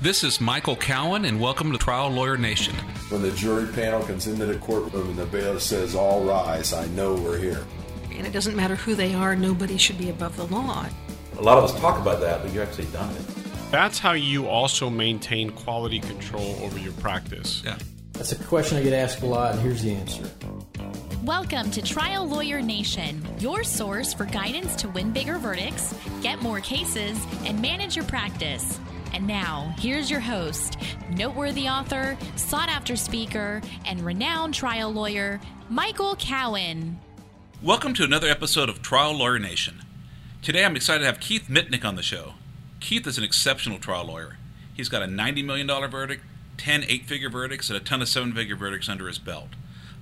This is Michael Cowen, and welcome to Trial Lawyer Nation. When the jury panel comes into the courtroom and the bailiff says, All rise, I know we're here. And it doesn't matter who they are, nobody should be above the law. A lot of us talk about that, but you actually done it. That's how you also maintain quality control over your practice. Yeah. That's a question I get asked a lot, and here's the answer. Welcome to Trial Lawyer Nation, your source for guidance to win bigger verdicts, get more cases, and manage your practice. And now, here's your host, noteworthy author, sought after speaker, and renowned trial lawyer, Michael Cowen. Welcome to another episode of Trial Lawyer Nation. Today I'm excited to have Keith Mitnik on the show. Keith is an exceptional trial lawyer. He's got a $90 million verdict, 10 eight figure verdicts, and a ton of seven figure verdicts under his belt.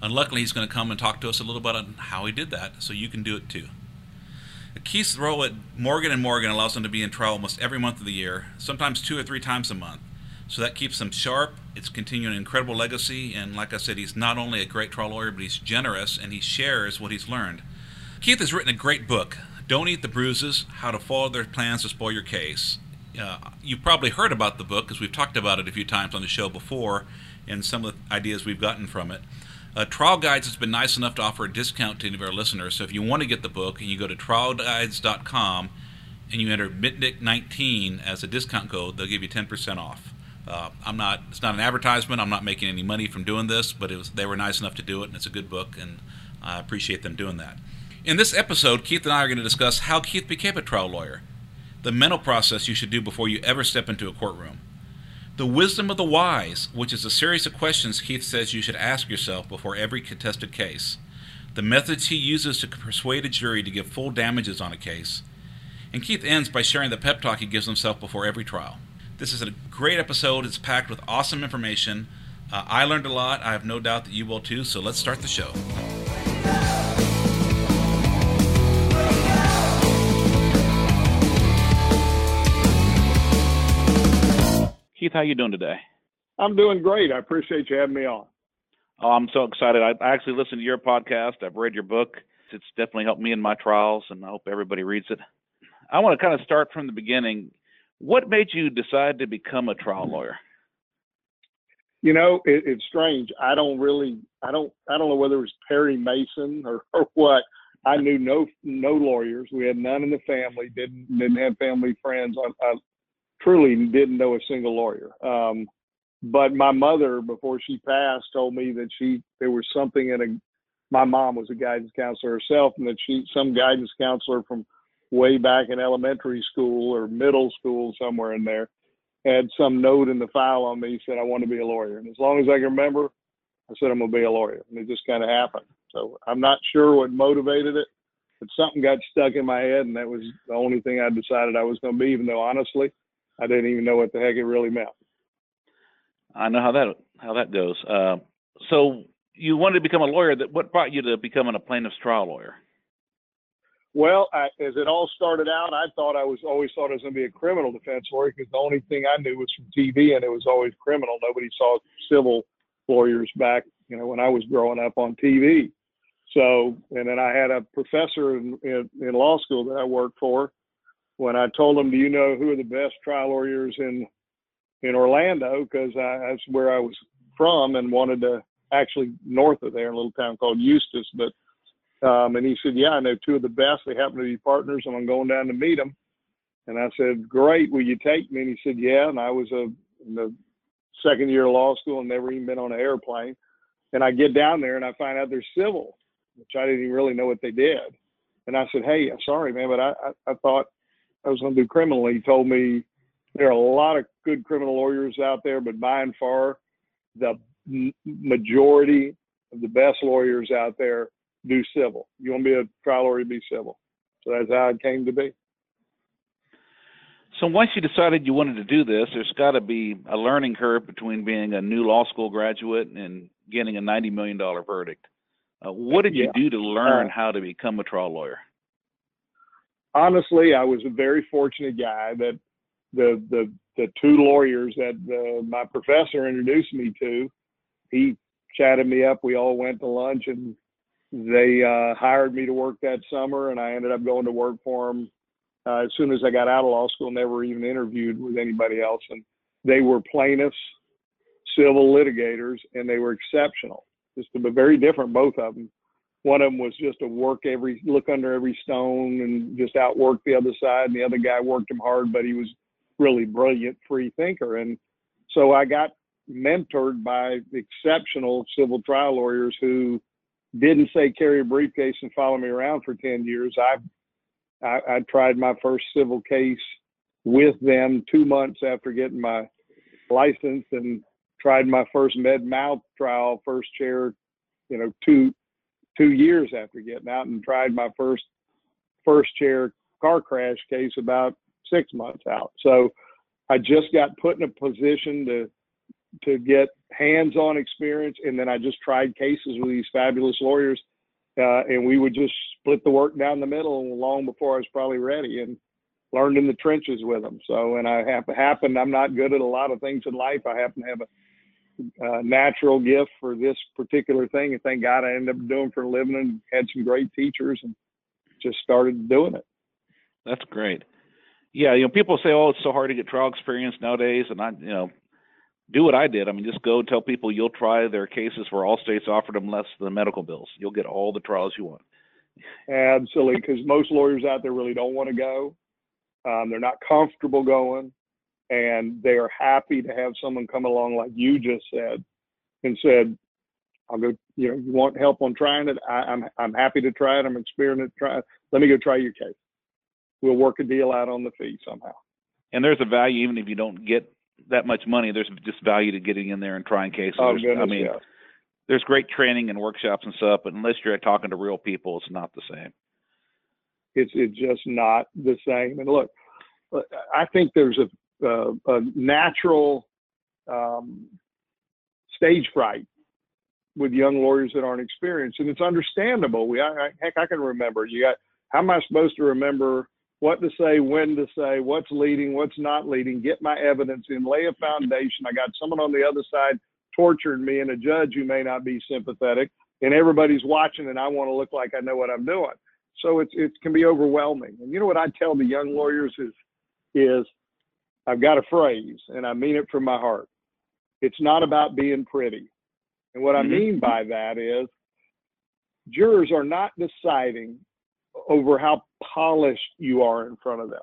And luckily, he's going to come and talk to us a little bit on how he did that, so you can do it too. Keith's role at Morgan and Morgan allows him to be in trial almost every month of the year, sometimes two or three times a month. So that keeps him sharp. It's continuing an incredible legacy, and like I said, he's not only a great trial lawyer, but he's generous and he shares what he's learned. Keith has written a great book, Don't Eat the Bruises: How to Foil Their Plans to Spoil Your Case. Uh, you've probably heard about the book because we've talked about it a few times on the show before, and some of the ideas we've gotten from it. Uh, Trial Guides has been nice enough to offer a discount to any of our listeners. So if you want to get the book and you go to trialguides.com and you enter Mitnik19 as a discount code, they'll give you 10% off. Uh, I'm not. It's not an advertisement. I'm not making any money from doing this, but it was. They were nice enough to do it, and it's a good book, and I appreciate them doing that. In this episode, Keith and I are going to discuss how Keith became a trial lawyer, the mental process you should do before you ever step into a courtroom, the wisdom of the wise, which is a series of questions Keith says you should ask yourself before every contested case, the methods he uses to persuade a jury to give full damages on a case, and Keith ends by sharing the pep talk he gives himself before every trial. This is a great episode. It's packed with awesome information. Uh, I learned a lot. I have no doubt that you will too. So let's start the show. Keith, how are you doing today? I'm doing great. I appreciate you having me on. Oh, I'm so excited. I actually listened to your podcast. I've read your book. It's definitely helped me in my trials, and I hope everybody reads it. I want to kind of start from the beginning. What made you decide to become a trial lawyer? You know, it, it's strange. I don't really, I don't, I don't know whether it was Perry Mason or, or what. I knew no no lawyers. We had none in the family. Didn't didn't have family friends. I, I truly didn't know a single lawyer. Um, but my mother, before she passed, told me that she there was something in a. My mom was a guidance counselor herself, and that she some guidance counselor from way back in elementary school or middle school somewhere in there had some note in the file on me said I want to be a lawyer, and as long as I can remember, I said I'm gonna be a lawyer, and it just kind of happened. So I'm not sure what motivated it, but something got stuck in my head, and that was the only thing I decided I was to be. Even though honestly, I didn't even know what the heck it really meant. I know how that how that goes. Uh, so you wanted to become a lawyer. That what brought you to becoming a plaintiff's trial lawyer? Well, I, as it all started out, I thought I was always thought I was going to be a criminal defense lawyer because the only thing I knew was from TV, and it was always criminal. Nobody saw civil lawyers back, you know, when I was growing up on TV. So, and then I had a professor in, in, in law school that I worked for. When I told him, "Do you know who are the best trial lawyers in in Orlando?" Because that's where I was from and wanted to actually north of there, in a little town called Eustis, but um, and he said, Yeah, I know two of the best. They happen to be partners, and I'm going down to meet them. And I said, Great, will you take me? And he said, Yeah. And I was a, in the second year of law school and never even been on an airplane. And I get down there and I find out they're civil, which I didn't even really know what they did. And I said, Hey, I'm sorry, man, but I, I, I thought I was going to do criminal. He told me there are a lot of good criminal lawyers out there, but by and far, the majority of the best lawyers out there do civil. You want to be a trial lawyer, be civil. So that's how it came to be. So once you decided you wanted to do this, there's got to be a learning curve between being a new law school graduate and getting a ninety million dollar verdict. Uh, what did you yeah. do to learn uh, how to become a trial lawyer? Honestly, I was a very fortunate guy that the the the two lawyers that my professor introduced me to, he chatted me up. We all went to lunch and they uh, hired me to work that summer, and I ended up going to work for them uh, as soon as I got out of law school. Never even interviewed with anybody else, and they were plaintiffs, civil litigators, and they were exceptional. Just very different, both of them. One of them was just to work every, look under every stone and just outwork the other side. And the other guy worked him hard, but he was really brilliant free thinker. And so I got mentored by exceptional civil trial lawyers who didn't say carry a briefcase and follow me around for 10 years. I, I, I tried my first civil case with them two months after getting my license and tried my first med mal trial first chair, you know, two two years after getting out and tried my first first chair car crash case about six months out. So I just got put in a position to to get hands-on experience, and then I just tried cases with these fabulous lawyers, uh, and we would just split the work down the middle long before I was probably ready, and learned in the trenches with them. So, and I have happened. I'm not good at a lot of things in life. I happen to have a, a natural gift for this particular thing, and thank God I ended up doing for a living, and had some great teachers, and just started doing it. That's great. Yeah, you know, people say, "Oh, it's so hard to get trial experience nowadays," and I, you know, do what I did. I mean, just go tell people you'll try their cases where all states offered them less than medical bills. You'll get all the trials you want. Absolutely, because most lawyers out there really don't want to go. Um, they're not comfortable going, and they are happy to have someone come along like you just said, and said, "I'll go. You know, you want help on trying it? I, am I'm, I'm happy to try it. I'm experienced. Try. It. Let me go try your case. We'll work a deal out on the fee somehow." And there's a value even if you don't get that much money, there's just value to getting in there and trying cases. Oh, goodness, I mean, yeah. there's great training and workshops and stuff, but unless you're talking to real people, it's not the same. It's it's just not the same. And look, I think there's a a, a natural um, stage fright with young lawyers that aren't experienced, and it's understandable. We, I, heck, I can remember. You got how am I supposed to remember what to say, when to say, what's leading, what's not leading, get my evidence in, lay a foundation. I got someone on the other side torturing me and a judge who may not be sympathetic, and everybody's watching and I want to look like I know what I'm doing. So it's it can be overwhelming. And you know what I tell the young lawyers is is I've got a phrase and I mean it from my heart. It's not about being pretty. And what mm-hmm. I mean by that is jurors are not deciding over how polished you are in front of them.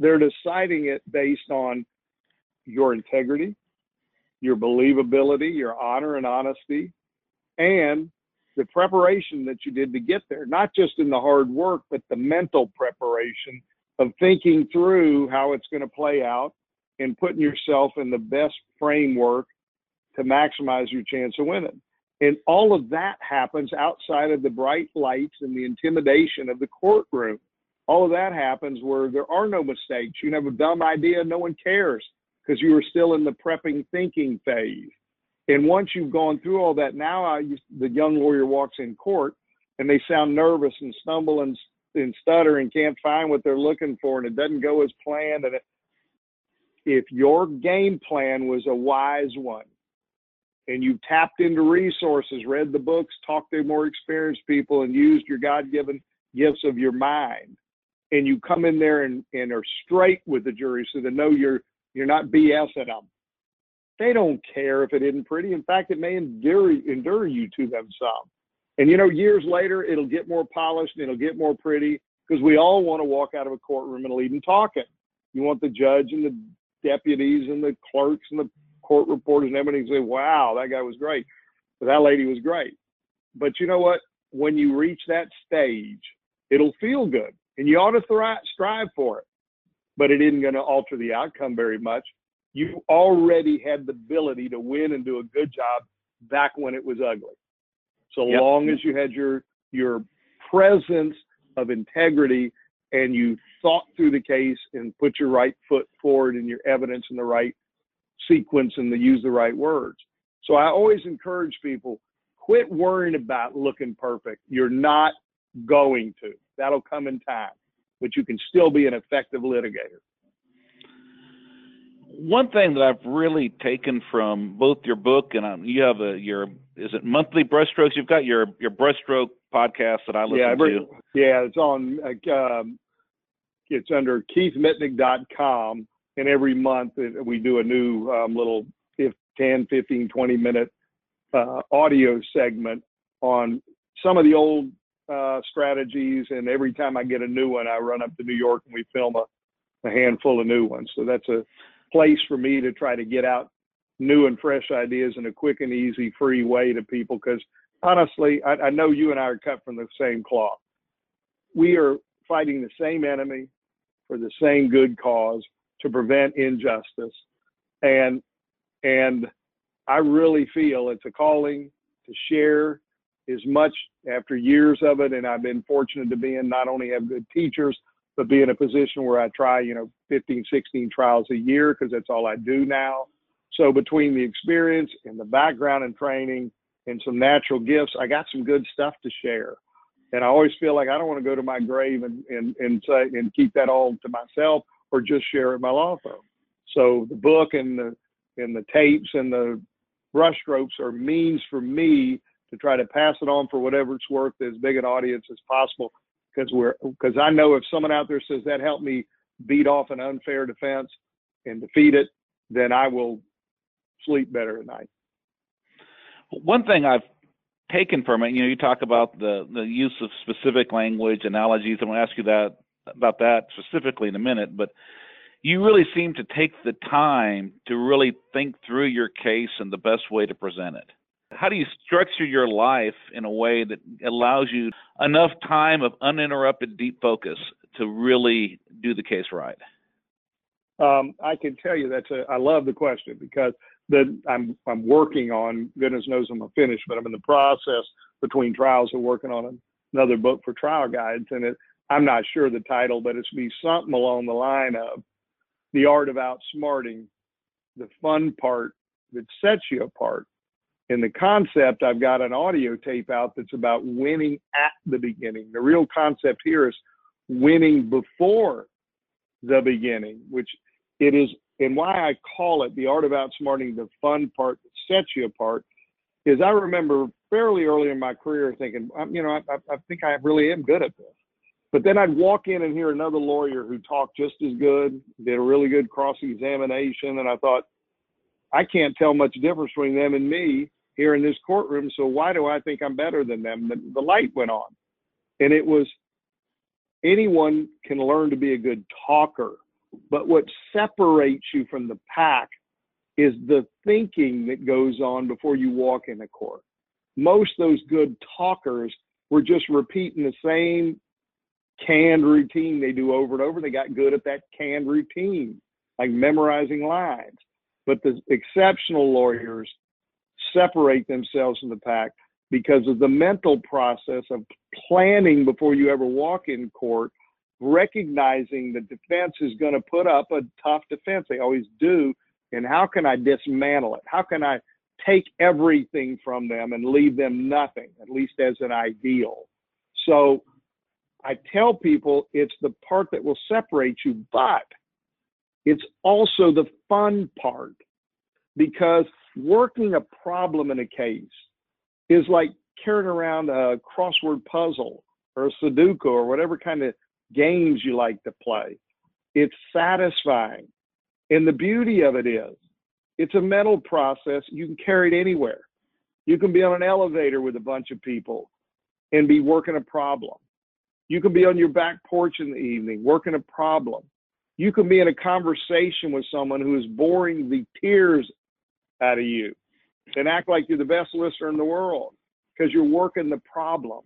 They're deciding it based on your integrity, your believability, your honor and honesty, and the preparation that you did to get there, not just in the hard work, but the mental preparation of thinking through how it's going to play out and putting yourself in the best framework to maximize your chance of winning. And all of that happens outside of the bright lights and the intimidation of the courtroom. All of that happens where there are no mistakes. You have a dumb idea, no one cares because you are still in the prepping thinking phase. And once you've gone through all that, now I, the young lawyer walks in court and they sound nervous and stumble and, and stutter and can't find what they're looking for and it doesn't go as planned. And it, if your game plan was a wise one, and you tapped into resources, read the books, talked to more experienced people, and used your God given gifts of your mind, and you come in there and, and are straight with the jury so they know you're you're not BSing them. They don't care if it isn't pretty. In fact, it may endure endure you to them some. And you know, years later, it'll get more polished and it'll get more pretty because we all want to walk out of a courtroom and leave them talking. You want the judge and the deputies and the clerks and the court reporters and everybody say, wow, that guy was great. That lady was great. But you know what? When you reach that stage, it'll feel good and you ought to strive for it. But it isn't going to alter the outcome very much. You already had the ability to win and do a good job back when it was ugly. So yep. long as you had your your presence of integrity and you thought through the case and put your right foot forward and your evidence in the right sequence and to use the right words. So I always encourage people quit worrying about looking perfect. You're not going to. That'll come in time, but you can still be an effective litigator. One thing that I've really taken from both your book and um, you have a your is it monthly brushstrokes? You've got your your brushstroke podcast that I listen yeah, to. Yeah, it's on. Uh, um, it's under keithmitnik.com and every month we do a new um, little 10, 15, 20 minute uh, audio segment on some of the old uh, strategies. And every time I get a new one, I run up to New York and we film a, a handful of new ones. So that's a place for me to try to get out new and fresh ideas in a quick and easy, free way to people. Because honestly, I, I know you and I are cut from the same cloth. We are fighting the same enemy for the same good cause to prevent injustice. And and I really feel it's a calling to share as much after years of it. And I've been fortunate to be in not only have good teachers, but be in a position where I try, you know, 15, 16 trials a year because that's all I do now. So between the experience and the background and training and some natural gifts, I got some good stuff to share. And I always feel like I don't want to go to my grave and, and, and say and keep that all to myself or just share it my law firm. So the book and the and the tapes and the brushstrokes are means for me to try to pass it on for whatever it's worth to as big an audience as possible because we're because I know if someone out there says that helped me beat off an unfair defense and defeat it, then I will sleep better at night. One thing I've taken from it, you know, you talk about the the use of specific language analogies. I'm going to ask you that about that specifically in a minute, but you really seem to take the time to really think through your case and the best way to present it. How do you structure your life in a way that allows you enough time of uninterrupted deep focus to really do the case right? Um, I can tell you that's a. I love the question because the I'm I'm working on. Goodness knows I'm finished, but I'm in the process between trials of working on another book for trial guides, and it. I'm not sure the title, but it's be something along the line of the art of outsmarting, the fun part that sets you apart. In the concept, I've got an audio tape out that's about winning at the beginning. The real concept here is winning before the beginning, which it is, and why I call it the art of outsmarting, the fun part that sets you apart, is I remember fairly early in my career thinking, you know, I, I think I really am good at this. But then I'd walk in and hear another lawyer who talked just as good, did a really good cross examination. And I thought, I can't tell much difference between them and me here in this courtroom. So why do I think I'm better than them? The, the light went on. And it was anyone can learn to be a good talker. But what separates you from the pack is the thinking that goes on before you walk in a court. Most those good talkers were just repeating the same canned routine they do over and over. They got good at that canned routine, like memorizing lines. But the exceptional lawyers separate themselves from the pack because of the mental process of planning before you ever walk in court, recognizing the defense is going to put up a tough defense. They always do. And how can I dismantle it? How can I take everything from them and leave them nothing, at least as an ideal? So I tell people it's the part that will separate you, but it's also the fun part because working a problem in a case is like carrying around a crossword puzzle or a Sudoku or whatever kind of games you like to play. It's satisfying. And the beauty of it is, it's a mental process. You can carry it anywhere. You can be on an elevator with a bunch of people and be working a problem. You can be on your back porch in the evening working a problem. You can be in a conversation with someone who is boring the tears out of you and act like you're the best listener in the world because you're working the problem.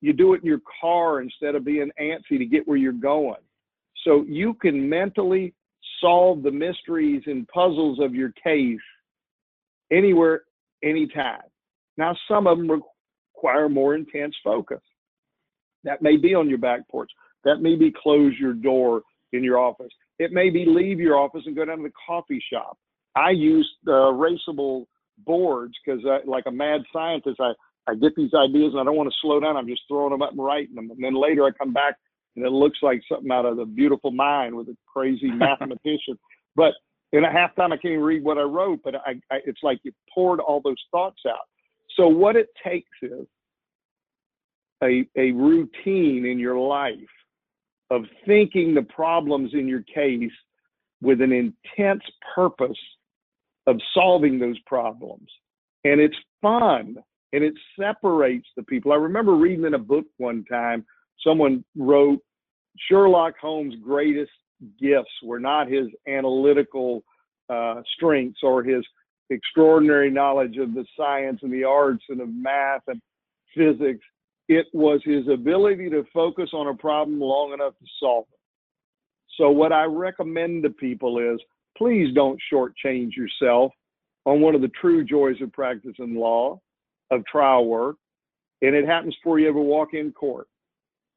You do it in your car instead of being antsy to get where you're going. So you can mentally solve the mysteries and puzzles of your case anywhere, anytime. Now, some of them require more intense focus. That may be on your back porch. That may be close your door in your office. It may be leave your office and go down to the coffee shop. I use the erasable boards because, uh, like a mad scientist, I, I get these ideas and I don't want to slow down. I'm just throwing them up and writing them. And then later I come back and it looks like something out of the beautiful mind with a crazy mathematician. But in a half time, I can't even read what I wrote, but I, I, it's like you poured all those thoughts out. So what it takes is a, a routine in your life of thinking the problems in your case with an intense purpose of solving those problems. And it's fun and it separates the people. I remember reading in a book one time, someone wrote Sherlock Holmes' greatest gifts were not his analytical uh, strengths or his extraordinary knowledge of the science and the arts and of math and physics. It was his ability to focus on a problem long enough to solve it. So, what I recommend to people is please don't shortchange yourself on one of the true joys of practicing law, of trial work. And it happens before you ever walk in court.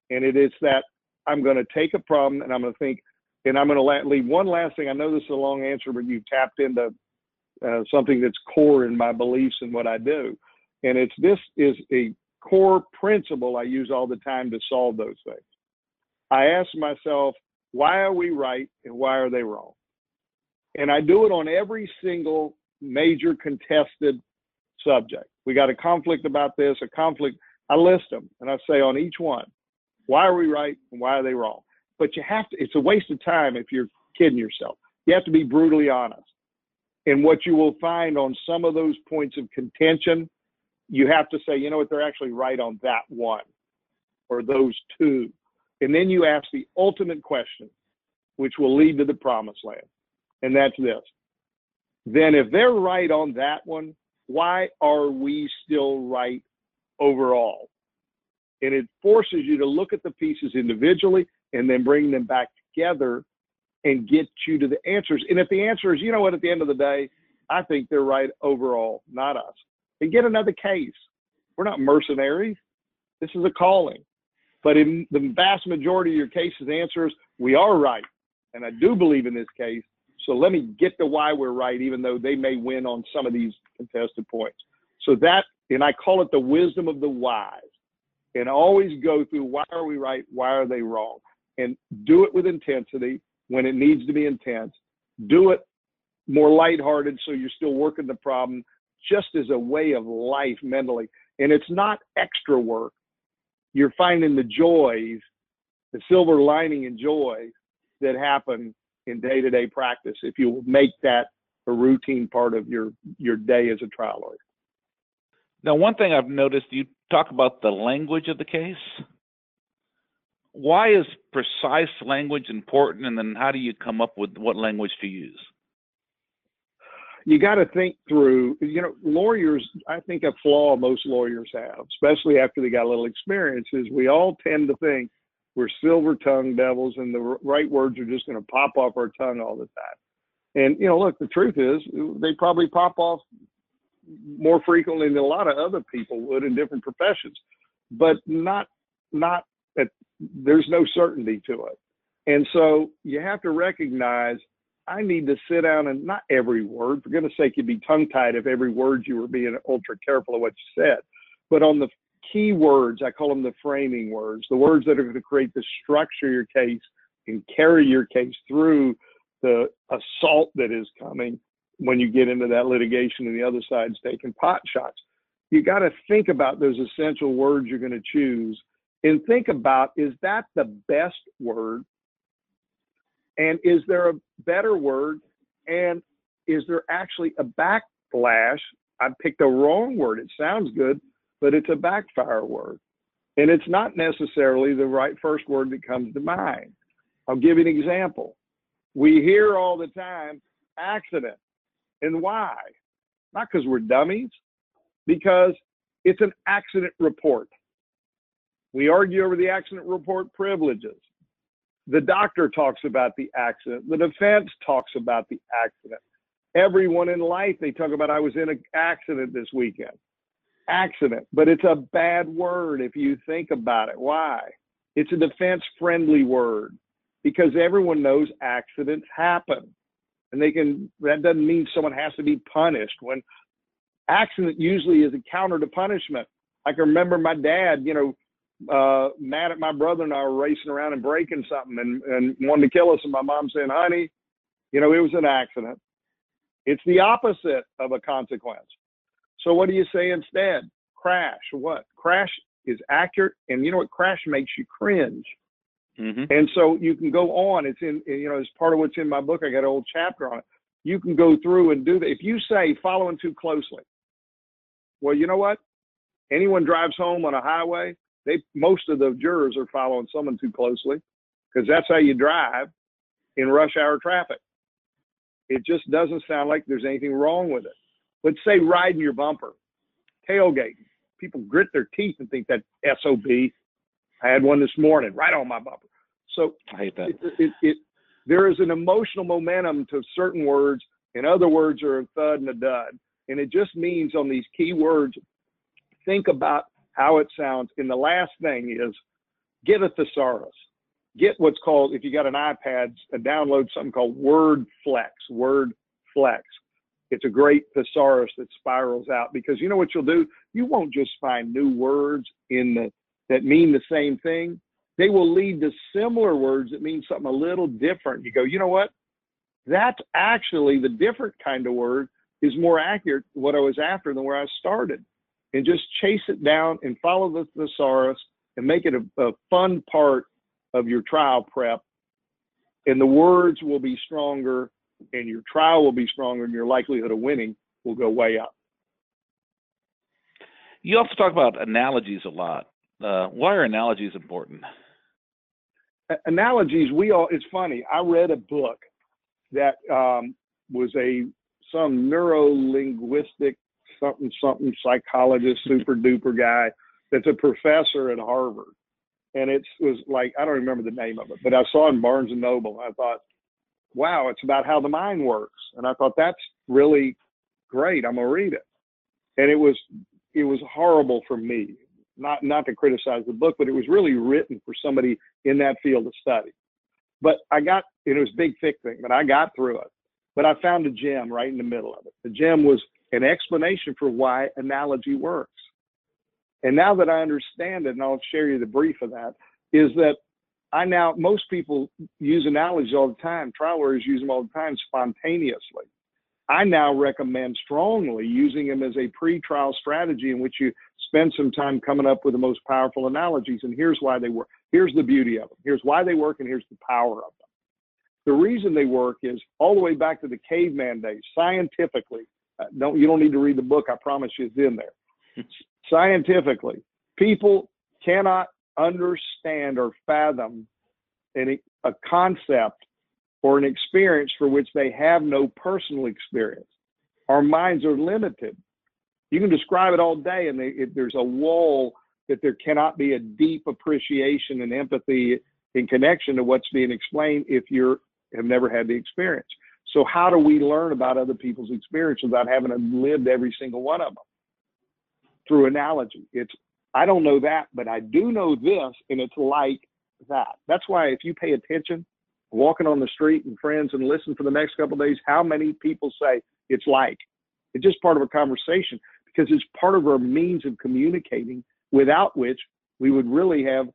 And it is that I'm going to take a problem and I'm going to think, and I'm going to leave one last thing. I know this is a long answer, but you tapped into uh, something that's core in my beliefs and what I do. And it's this is a core principle I use all the time to solve those things. I ask myself, why are we right and why are they wrong? And I do it on every single major contested subject. We got a conflict about this, a conflict. I list them and I say on each one, why are we right and why are they wrong? But you have to, it's a waste of time if you're kidding yourself. You have to be brutally honest. And what you will find on some of those points of contention, you have to say, you know what, they're actually right on that one or those two. And then you ask the ultimate question, which will lead to the promised land. And that's this. Then, if they're right on that one, why are we still right overall? And it forces you to look at the pieces individually and then bring them back together and get you to the answers. And if the answer is, you know what, at the end of the day, I think they're right overall, not us. And get another case. We're not mercenaries. This is a calling. But in the vast majority of your cases, answers, we are right. And I do believe in this case. So let me get to why we're right, even though they may win on some of these contested points. So that, and I call it the wisdom of the wise. And always go through why are we right? Why are they wrong? And do it with intensity when it needs to be intense. Do it more lighthearted so you're still working the problem just as a way of life mentally. And it's not extra work. You're finding the joys, the silver lining and joy that happen in day-to-day practice if you make that a routine part of your your day as a trial lawyer. Now, one thing I've noticed, you talk about the language of the case. Why is precise language important, and then how do you come up with what language to use? You got to think through. You know, lawyers. I think a flaw most lawyers have, especially after they got a little experience, is we all tend to think we're silver tongued devils, and the right words are just going to pop off our tongue all the time. And you know, look, the truth is, they probably pop off more frequently than a lot of other people would in different professions, but not not at, there's no certainty to it. And so you have to recognize I need to sit down and not every word, for goodness sake, you'd be tongue tied if every word you were being ultra careful of what you said. But on the key words, I call them the framing words, the words that are going to create the structure of your case and carry your case through the assault that is coming when you get into that litigation and the other side's taking pot shots. You got to think about those essential words you're going to choose and think about is that the best word? And is there a better word? And is there actually a backlash? I picked a wrong word. It sounds good, but it's a backfire word. And it's not necessarily the right first word that comes to mind. I'll give you an example. We hear all the time accident. And why? Not because we're dummies, because it's an accident report. We argue over the accident report privileges. The doctor talks about the accident. The defense talks about the accident. Everyone in life, they talk about, I was in an accident this weekend. Accident, but it's a bad word if you think about it. Why? It's a defense friendly word because everyone knows accidents happen. And they can that doesn't mean someone has to be punished when accident usually is a counter to punishment. I can remember my dad you know uh mad at my brother and i were racing around and breaking something and and wanted to kill us. And my mom saying honey you know it was an accident. It's the opposite of a consequence. So what do you say instead? Crash. What? Crash is accurate. And you know what? Crash makes you cringe Mm-hmm. And so you can go on. It's in, you know, it's part of what's in my book. I got an old chapter on it. You can go through and do that. If you say following too closely, well, you know what? Anyone drives home on a highway, they most of the jurors are following someone too closely because that's how you drive in rush hour traffic. It just doesn't sound like there's anything wrong with it. But say riding your bumper, tailgating. People grit their teeth and think that SOB. I had one this morning right on my bumper. So I hate that. it, it, it, there is an emotional momentum to certain words, and other words are a thud and a dud. And it just means on these key words, think about how it sounds. And the last thing is get a thesaurus. Get what's called, if you got an iPad, uh, download something called Word Flex. Word Flex. It's a great thesaurus that spirals out because you know what you'll do? You won't just find new words in the that mean the same thing. They will lead to similar words that mean something a little different. You go, you know what? That's actually the different kind of word is more accurate what I was after than where I started. And just chase it down and follow the thesaurus and make it a, a fun part of your trial prep. And the words will be stronger and your trial will be stronger and your likelihood of winning will go way up. You also talk about analogies a lot. Uh, why are analogies important? Analogies, we all, it's funny. I read a book that um, was a some neuro linguistic something something psychologist super duper guy that's a professor at Harvard, and it was like I don't remember the name of it, but I saw in Barnes and Noble. And I thought, wow, it's about how the mind works, and I thought that's really great. I'm gonna read it, and it was it was horrible for me. Not not to criticize the book, but it was really written for somebody in that field of study. But I got it was a big thick thing, but I got through it. But I found a gem right in the middle of it. The gem was an explanation for why analogy works. And now that I understand it, and I'll share you the brief of that, is that I now, most people use analogies all the time. Trial lawyers use them all the time spontaneously. I now recommend strongly using them as a pre-trial strategy in which you spend some time coming up with the most powerful analogies. And here's why they work. Here's the beauty of them. Here's why they work, and here's the power of them. The reason they work is all the way back to the caveman days. Scientifically, uh, don't you don't need to read the book. I promise you, it's in there. Scientifically, people cannot understand or fathom any a concept or an experience for which they have no personal experience. Our minds are limited. You can describe it all day, and they, there's a wall that there cannot be a deep appreciation and empathy in connection to what's being explained if you have never had the experience. So how do we learn about other people's experience without having lived every single one of them? Through analogy. It's I don't know that, but I do know this, and it's like that. That's why if you pay attention, walking on the street and friends and listen for the next couple days, how many people say it's like? It's just part of a conversation because it's part of our means of communicating, without which we would really have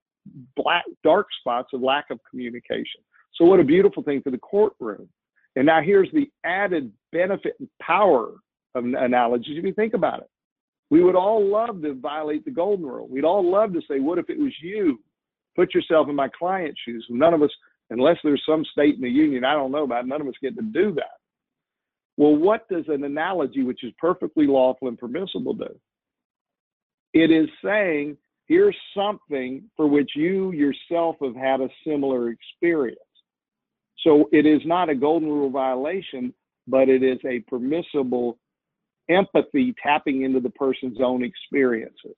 black dark spots of lack of communication. So what a beautiful thing for the courtroom. And now here's the added benefit and power of analogies if you think about it. We would all love to violate the golden rule. We'd all love to say, what if it was you? Put yourself in my client's shoes. None of us, unless there's some state in the union I don't know about, none of us get to do that. Well, what does an analogy, which is perfectly lawful and permissible, do? It is saying, here's something for which you yourself have had a similar experience. So it is not a golden rule violation, but it is a permissible empathy tapping into the person's own experiences.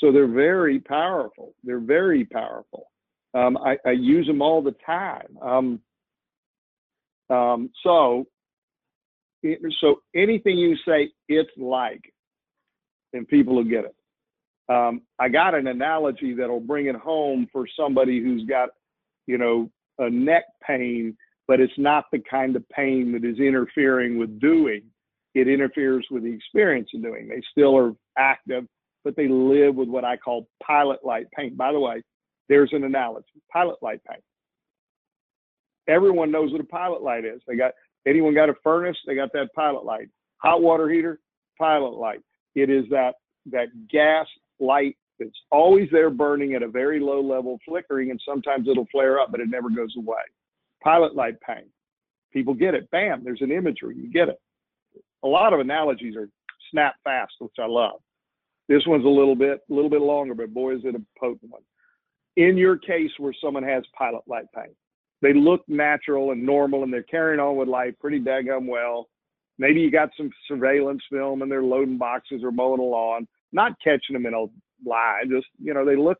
So they're very powerful. They're very powerful. Um, I, I, use them all the time. Um, um, so, so anything you say, it's like, and people will get it. Um, I got an analogy that'll bring it home for somebody who's got, you know, a neck pain, but it's not the kind of pain that is interfering with doing. It interferes with the experience of doing. They still are active, but they live with what I call pilot light pain. By the way, there's an analogy pilot light pain. Everyone knows what a pilot light is. They got anyone got a furnace, they got that pilot light. Hot water heater, pilot light. It is that that gas light It's always there burning at a very low level, flickering, and sometimes it'll flare up, but it never goes away. Pilot light pain. People get it. Bam, there's an imagery. You get it. A lot of analogies are snap fast, which I love. This one's a little bit, a little bit longer, but boy, is it a potent one. In your case, where someone has pilot light pain, they look natural and normal, and they're carrying on with life pretty daggum well. Maybe you got some surveillance film, and they're loading boxes or mowing a lawn, not catching them in a lie. Just you know, they look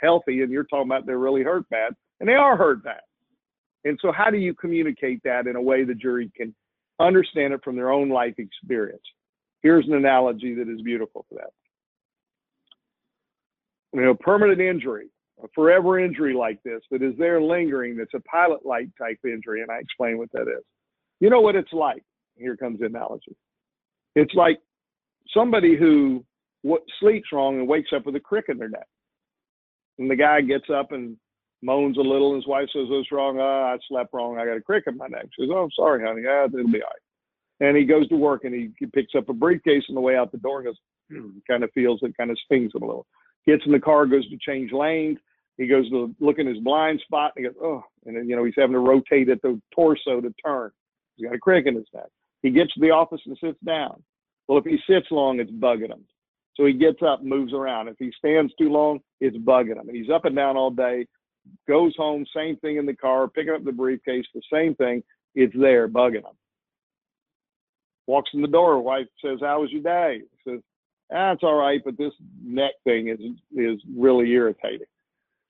healthy, and you're talking about they're really hurt bad, and they are hurt bad. And so, how do you communicate that in a way the jury can understand it from their own life experience? Here's an analogy that is beautiful for that. You know, permanent injury, a forever injury like this that is there lingering, that's a pilot light type injury, and I explain what that is. You know what it's like? Here comes the analogy. It's like somebody who what, sleeps wrong and wakes up with a crick in their neck. And the guy gets up and moans a little, and his wife says, What's wrong? Oh, I slept wrong. I got a crick in my neck. She says, Oh, I'm sorry, honey. Yeah, it'll be all right. And he goes to work and he, picks up a briefcase on the way out the door and goes, kind of feels it, kind of stings him a little. Gets in the car, goes to change lanes. He goes to look in his blind spot and he goes, Oh, and then, you know, he's having to rotate at the torso to turn. He's got a crick in his neck. He gets to the office and sits down. Well, if he sits long, it's bugging him. So he gets up, moves around. If he stands too long, it's bugging him. And he's up and down all day, goes home, same thing in the car, picking up the briefcase, the same thing. It's there, bugging him. Walks in the door. Wife says, "How was your day?" He says, "Ah, all right, but this neck thing is is really irritating."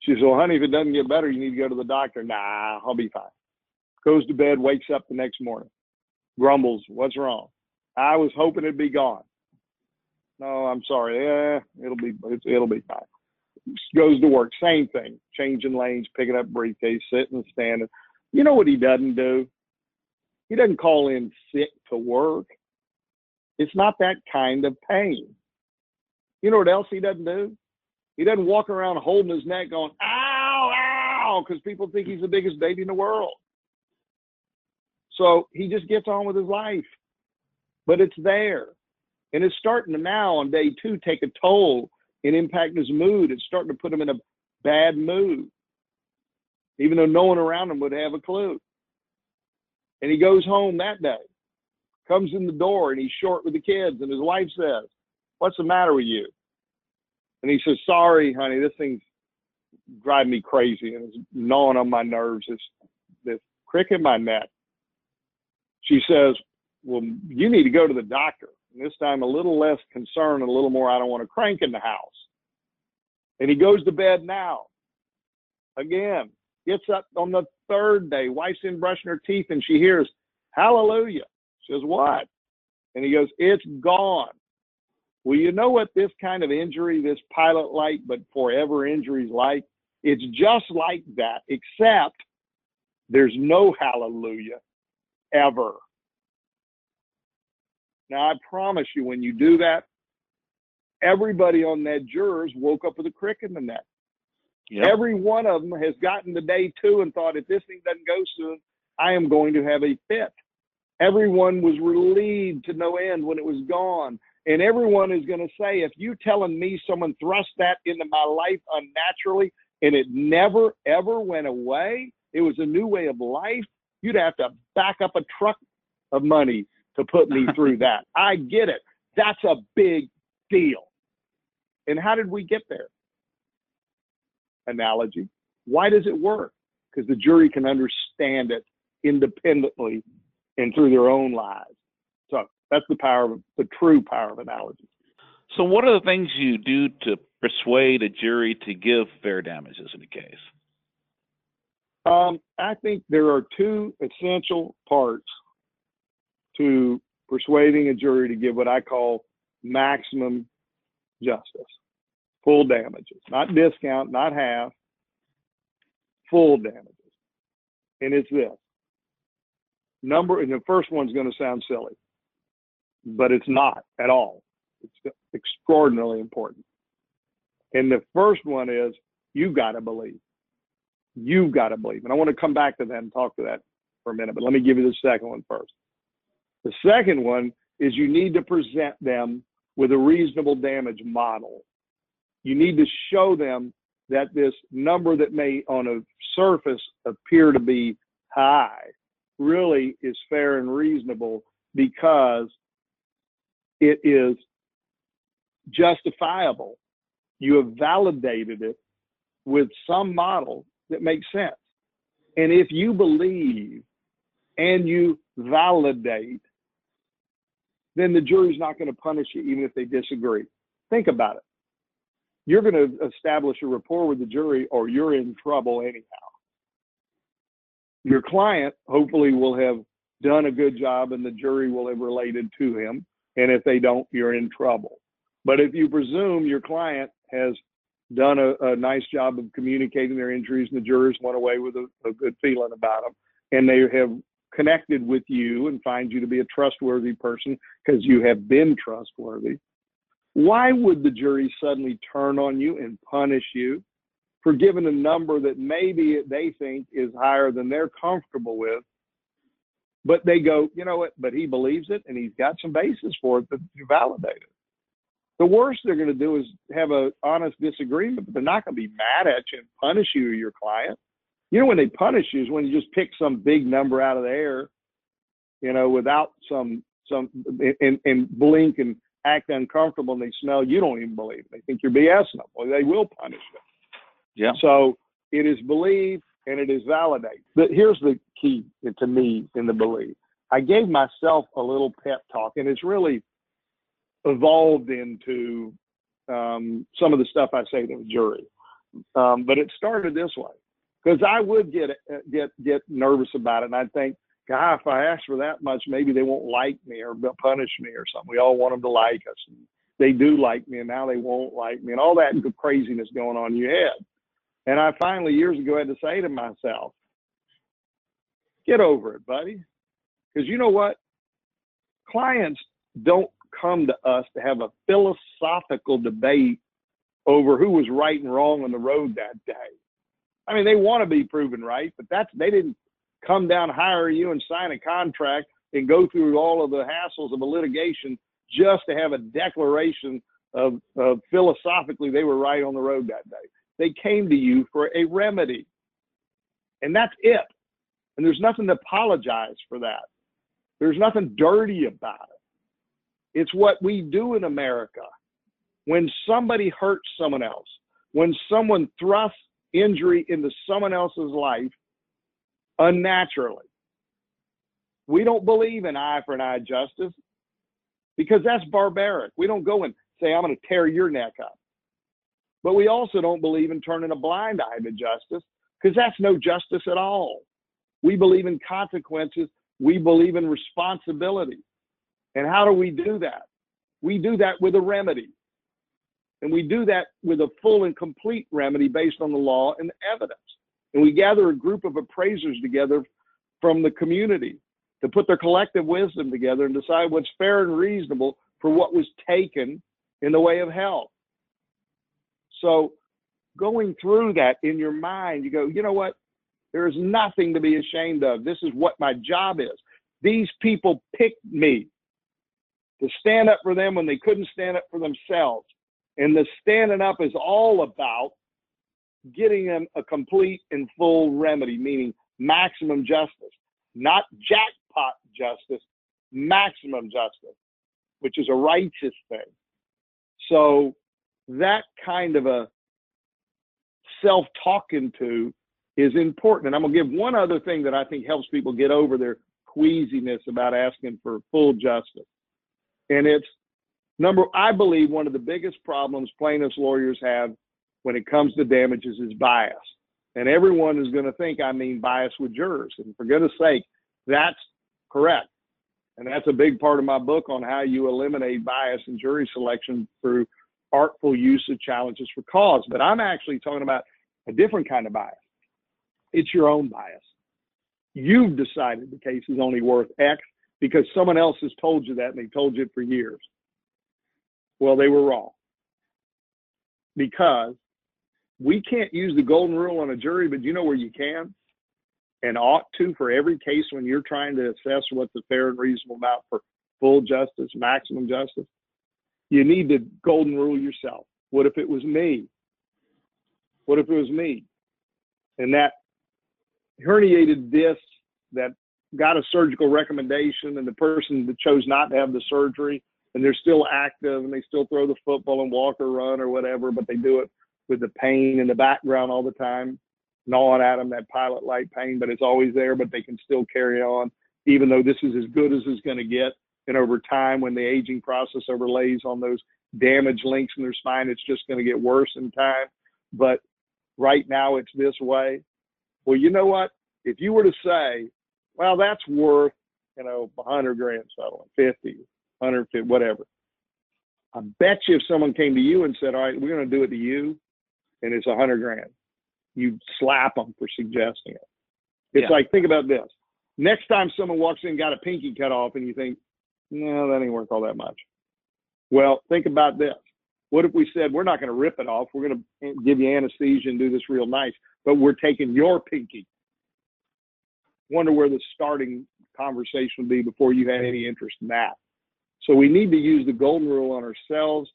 She says, "Well, honey, if it doesn't get better, you need to go to the doctor." Nah, I'll be fine. Goes to bed, wakes up the next morning, grumbles, "What's wrong?" I was hoping it'd be gone. No, I'm sorry. Yeah, it'll be it'll be fine goes to work, same thing, changing lanes, picking up briefcase, sitting, standing. You know what he doesn't do? He doesn't call in sick to work. It's not that kind of pain. You know what else he doesn't do? He doesn't walk around holding his neck going, ow, ow, because people think he's the biggest baby in the world. So he just gets on with his life. But it's there. And it's starting to now on day two take a toll and impact his mood. It's starting to put him in a bad mood, even though no one around him would have a clue. And he goes home that day, comes in the door, and he's short with the kids. And his wife says, What's the matter with you? And he says, Sorry, honey, this thing's driving me crazy and it's gnawing on my nerves. It's this crick in my neck. She says, Well, you need to go to the doctor. And this time a little less concern and a little more, I don't want to crank in the house. And he goes to bed now. Again, gets up on the third day, wife's in brushing her teeth, and she hears, Hallelujah. She says, What? And he goes, It's gone. Well, you know what this kind of injury, this pilot light, but forever injury is like? It's just like that, except there's no hallelujah ever. Now, I promise you, when you do that, everybody on that jurors woke up with a crick in the neck. Yep. Every one of them has gotten to day two and thought, if this thing doesn't go soon, I am going to have a fit. Everyone was relieved to no end when it was gone. And everyone is going to say, if you telling me someone thrust that into my life unnaturally and it never, ever went away, it was a new way of life, you'd have to back up a truck of money to put me through that. I get it. That's a big deal. And how did we get there? Analogy. Why does it work? Because the jury can understand it independently and through their own lives. That's the power of the true power of analogy. So, what are the things you do to persuade a jury to give fair damages in a case? Um, I think there are two essential parts to persuading a jury to give what I call maximum justice, full damages, not discount, not half, full damages. And it's this number, and the first one's going to sound silly, but it's not at all. It's extraordinarily important. And the first one is you've got to believe. You've got to believe. And I want to come back to that and talk to that for a minute, but let me give you the second one first. The second one is you need to present them with a reasonable damage model. you need to show them that this number that may on a surface appear to be high really is fair and reasonable because it is justifiable. You have validated it with some model that makes sense. And if you believe and you validate, then the jury's not going to punish you even if they disagree. Think about it. You're going to establish a rapport with the jury or you're in trouble anyhow. Your client hopefully will have done a good job and the jury will have related to him. And if they don't, you're in trouble. But if you presume your client has done a, a nice job of communicating their injuries and the jurors went away with a, a good feeling about them and they have connected with you and find you to be a trustworthy person because you have been trustworthy, why would the jury suddenly turn on you and punish you for giving a number that maybe they think is higher than they're comfortable with? But they go, you know what? But he believes it and he's got some basis for it to validate it. The worst they're going to do is have an honest disagreement, but they're not going to be mad at you and punish you or your client. You know, when they punish you is when you just pick some big number out of the air, you know, without some some and, and blink and act uncomfortable and they smell you don't even believe it. They think you're BSing them. Well, they will punish you. Yeah. So it is believe and it is validated. But here's the key to me in the belief. I gave myself a little pep talk, and it's really evolved into um, some of the stuff I say to the jury. Um, but it started this way because I would get get get nervous about it, and I'd think, God, if I ask for that much, maybe they won't like me or punish me or something. We all want them to like us, and they do like me, and now they won't like me, and all that craziness going on in your head. And I finally years ago had to say to myself, get over it, buddy, because you know what? Clients don't come to us to have a philosophical debate over who was right and wrong on the road that day. I mean, they want to be proven right, but that's they didn't come down, hire you, and sign a contract and go through all of the hassles of a litigation just to have a declaration of, of philosophically they were right on the road that day. They came to you for a remedy, and that's it. And there's nothing to apologize for that. There's nothing dirty about it. It's what we do in America. When somebody hurts someone else, when someone thrusts injury into someone else's life unnaturally. We don't believe in eye for an eye justice because that's barbaric. We don't go and say, I'm going to tear your neck up. But we also don't believe in turning a blind eye to justice because that's no justice at all. We believe in consequences. We believe in responsibility. And how do we do that? We do that with a remedy. And we do that with a full and complete remedy based on the law and evidence. And we gather a group of appraisers together from the community to put their collective wisdom together and decide what's fair and reasonable for what was taken in the way of health. So, going through that in your mind, you go, you know what? There is nothing to be ashamed of. This is what my job is. These people picked me to stand up for them when they couldn't stand up for themselves. And the standing up is all about getting them a complete and full remedy, meaning maximum justice, not jackpot justice, maximum justice, which is a righteous thing. So that kind of a self talking to is important. And I'm going to give one other thing that I think helps people get over their queasiness about asking for full justice. And it's Number, I believe one of the biggest problems plaintiffs' lawyers have when it comes to damages is bias. And everyone is going to think I mean bias with jurors. And for goodness sake, that's correct. And that's a big part of my book on how you eliminate bias in jury selection through artful use of challenges for cause. But I'm actually talking about a different kind of bias. It's your own bias. You've decided the case is only worth X because someone else has told you that and they told you it for years. Well, they were wrong because we can't use the golden rule on a jury, but you know where you can and ought to for every case when you're trying to assess what's a fair and reasonable amount for full justice, maximum justice. You need to golden rule yourself. What if it was me? What if it was me? And that herniated disc that got a surgical recommendation and the person that chose not to have the surgery and they're still active and they still throw the football and walk or run or whatever, but they do it with the pain in the background all the time, gnawing at them, that pilot light pain, but it's always there, but they can still carry on, even though this is as good as it's going to get. And over time, when the aging process overlays on those damaged links in their spine, it's just going to get worse in time. But right now, it's this way. Well, you know what? If you were to say, well, that's worth, you know, 100 grand settlement, 50, 150, whatever. I bet you if someone came to you and said, all right, we're going to do it to you, and it's 100 grand, you'd slap them for suggesting it. It's Yeah. like, think about this. Next time someone walks in and got a pinky cut off and you think, no, that ain't worth all that much. Well, think about this. What if we said, we're not going to rip it off. We're going to give you anesthesia and do this real nice, but we're taking your pinky. Wonder where the starting conversation would be before you had any interest in that. So we need to use the golden rule on ourselves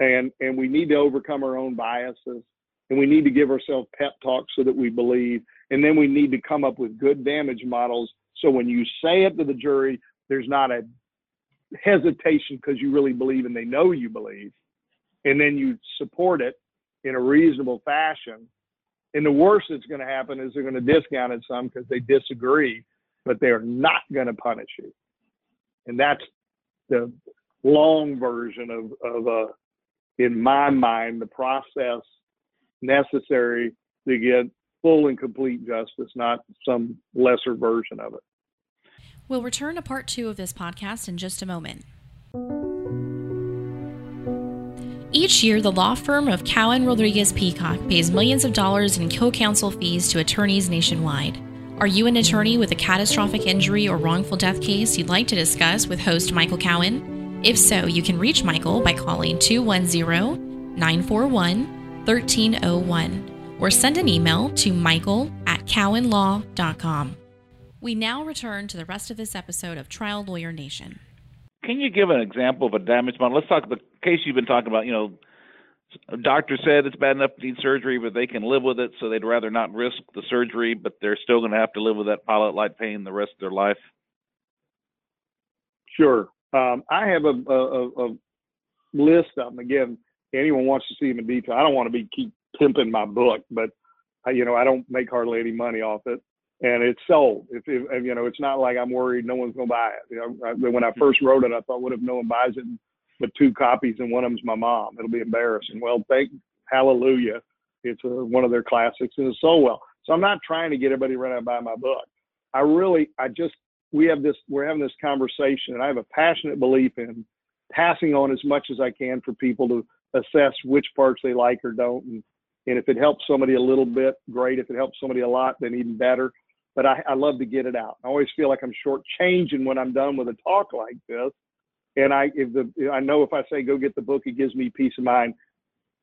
and and we need to overcome our own biases and we need to give ourselves pep talks so that we believe and then we need to come up with good damage models so when you say it to the jury there's not a hesitation because you really believe and they know you believe and then you support it in a reasonable fashion and the worst that's going to happen is they're going to discount it some because they disagree but they're not going to punish you and that's the long version of of uh, in my mind, the process necessary to get full and complete justice, not some lesser version of it. We'll return to part two of this podcast in just a moment. Each year, the law firm of Cowen Rodriguez Peacock pays millions of dollars in co counsel fees to attorneys nationwide. Are you an attorney with a catastrophic injury or wrongful death case you'd like to discuss with host Michael Cowen? If so, you can reach Michael by calling 210 941 1301 or send an email to michael at cowenlaw.com. We now return to the rest of this episode of Trial Lawyer Nation. Can you give an example of a damage model? Let's talk the case you've been talking about. You know, a doctor said it's bad enough to need surgery, but they can live with it, so they'd rather not risk the surgery, but they're still going to have to live with that pilot light pain the rest of their life. Sure. Um, I have a, a, a list of them. Again, anyone wants to see them in detail. I don't want to be keep pimping my book, but I, you know, I don't make hardly any money off it, and it's sold. If, if you know, it's not like I'm worried no one's to buy it. You know, I, when I first wrote it, I thought, what if no one buys it? But two copies, and one of them's my mom. It'll be embarrassing. Well, thank hallelujah, it's a, one of their classics, and it's sold well. So I'm not trying to get everybody running out and buy my book. I really, I just, we have this, we're having this conversation, and I have a passionate belief in passing on as much as I can for people to assess which parts they like or don't. And, and if it helps somebody a little bit, great. If it helps somebody a lot, then even better. But I, I love to get it out. I always feel like I'm shortchanging when I'm done with a talk like this. And I, if the, I know if I say go get the book, it gives me peace of mind.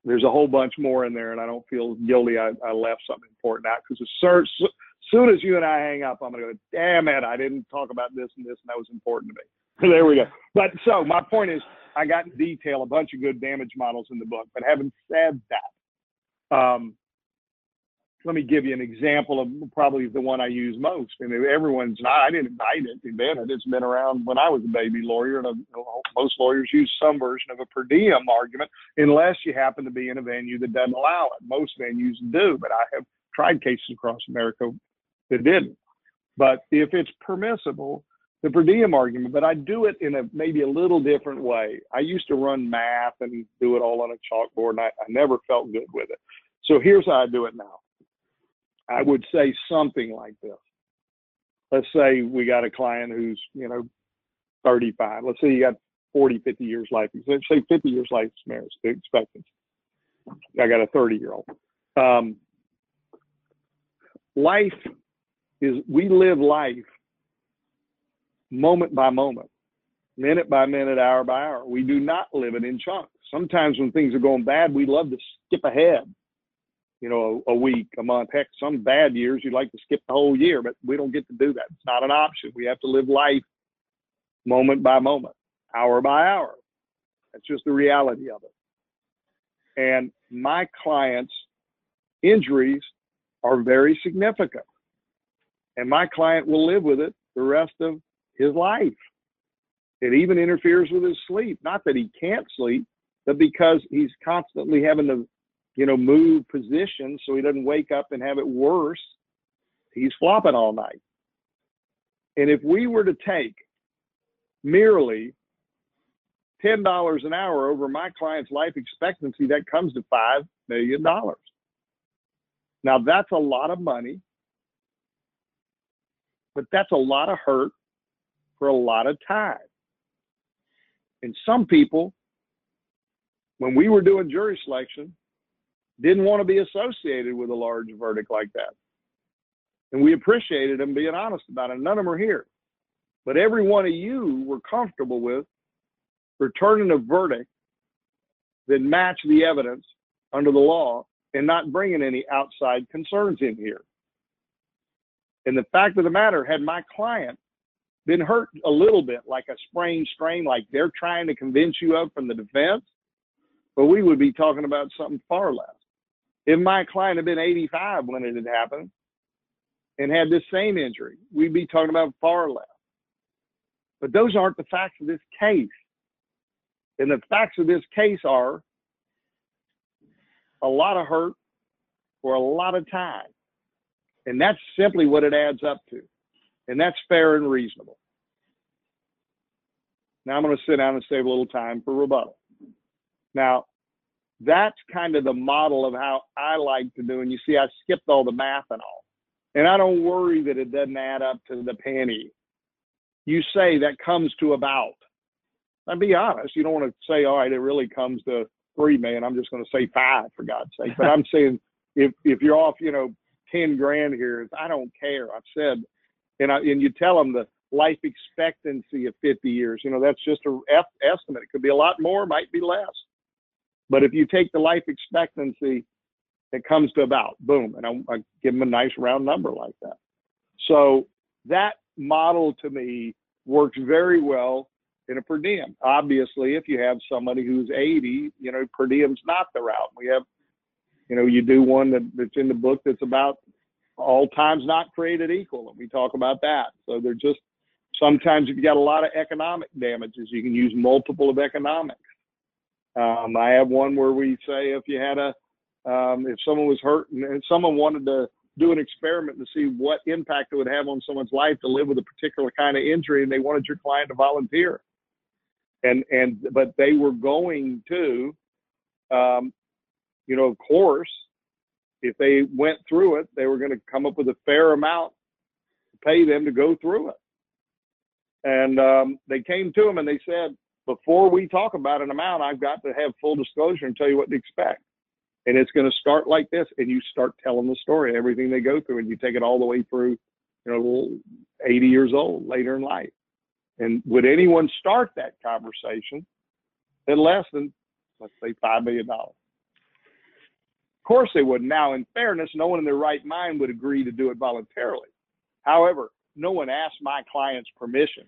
There's a whole bunch more in there, and I don't feel guilty. I, I left something important out because as soon as you and I hang up, I'm to go, damn it, I didn't talk about this and this, and that was important to me. there we go. But so my point is, I got in detail a bunch of good damage models in the book. But having said that, um, let me give you an example of probably the one I use most. And everyone's not, I didn't invite it, invent it. It's been around when I was a baby lawyer, and uh, most lawyers use some version of a per diem argument, unless you happen to be in a venue that doesn't allow it. Most venues do, but I have tried cases across America that didn't. But if it's permissible, the per diem argument, but I do it in a maybe a little different way. I used to run math and do it all on a chalkboard, and I, I never felt good with it. So here's how I do it now. I would say something like this. Let's say we got a client who's, you know, 35. Let's say you got 40, 50 years life. Let's say 50 years life marriage expectancy. I got a 30 year old. Um, life is, we live life moment by moment, minute by minute, hour by hour. We do not live it in chunks. Sometimes when things are going bad, we love to skip ahead you know, a, a, week, a month. Heck, some bad years you'd like to skip the whole year, but we don't get to do that. It's not an option. We have to live life moment by moment, hour by hour. That's just the reality of it. And my client's injuries are very significant. And my client will live with it the rest of his life. It even interferes with his sleep. Not that he can't sleep, but because he's constantly having to, you know, move positions so he doesn't wake up and have it worse. He's flopping all night. And if we were to take merely $10 an hour over my client's life expectancy, that comes to $5 million. Now, that's a lot of money, but that's a lot of hurt for a lot of time. And some people, when we were doing jury selection, didn't want to be associated with a large verdict like that. And we appreciated them being honest about it. None of them are here. But every one of you were comfortable with returning a verdict that matched the evidence under the law and not bringing any outside concerns in here. And the fact of the matter, had my client been hurt a little bit, like a sprained strain, like they're trying to convince you of from the defense, but we would be talking about something far less. If my client had been 85 when it had happened and had this same injury, we'd be talking about far less. But those aren't the facts of this case. And the facts of this case are a lot of hurt for a lot of time. And that's simply what it adds up to. And that's fair and reasonable. Now I'm going to sit down and save a little time for rebuttal. Now, that's kind of the model of how I like to do. And you see, I skipped all the math and all. And I don't worry that it doesn't add up to the penny. You say that comes to about. I'll be honest, you don't want to say, all right, it really comes to three million. I'm just going to say five for God's sake. But I'm saying if if you're off, you know, ten grand here, I don't care. I've said, and I, and you tell them the life expectancy of 50 years. You know, that's just a f- estimate. It could be a lot more, might be less. But if you take the life expectancy, it comes to about boom, and I, I give them a nice round number like that. So that model to me works very well in a per diem. Obviously, if you have somebody who's 80, you know, per diem's not the route. We have, you know, you do one that, that's in the book that's about all times not created equal, and we talk about that. So they're just sometimes if you got a lot of economic damages, you can use multiple of economics. Um, I have one where we say if you had a um, if someone was hurt and someone wanted to do an experiment to see what impact it would have on someone's life to live with a particular kind of injury, and they wanted your client to volunteer. And and but they were going to um, you know of course if they went through it they were going to come up with a fair amount to pay them to go through it. And um, they came to him and they said before we talk about an amount i've got to have full disclosure and tell you what to expect and it's going to start like this and you start telling the story everything they go through and you take it all the way through you know 80 years old later in life and would anyone start that conversation at less than, let's say, $5 million? Of course they would. Now, in fairness, no one in their right mind would agree to do it voluntarily. However, no one asked my client's permission.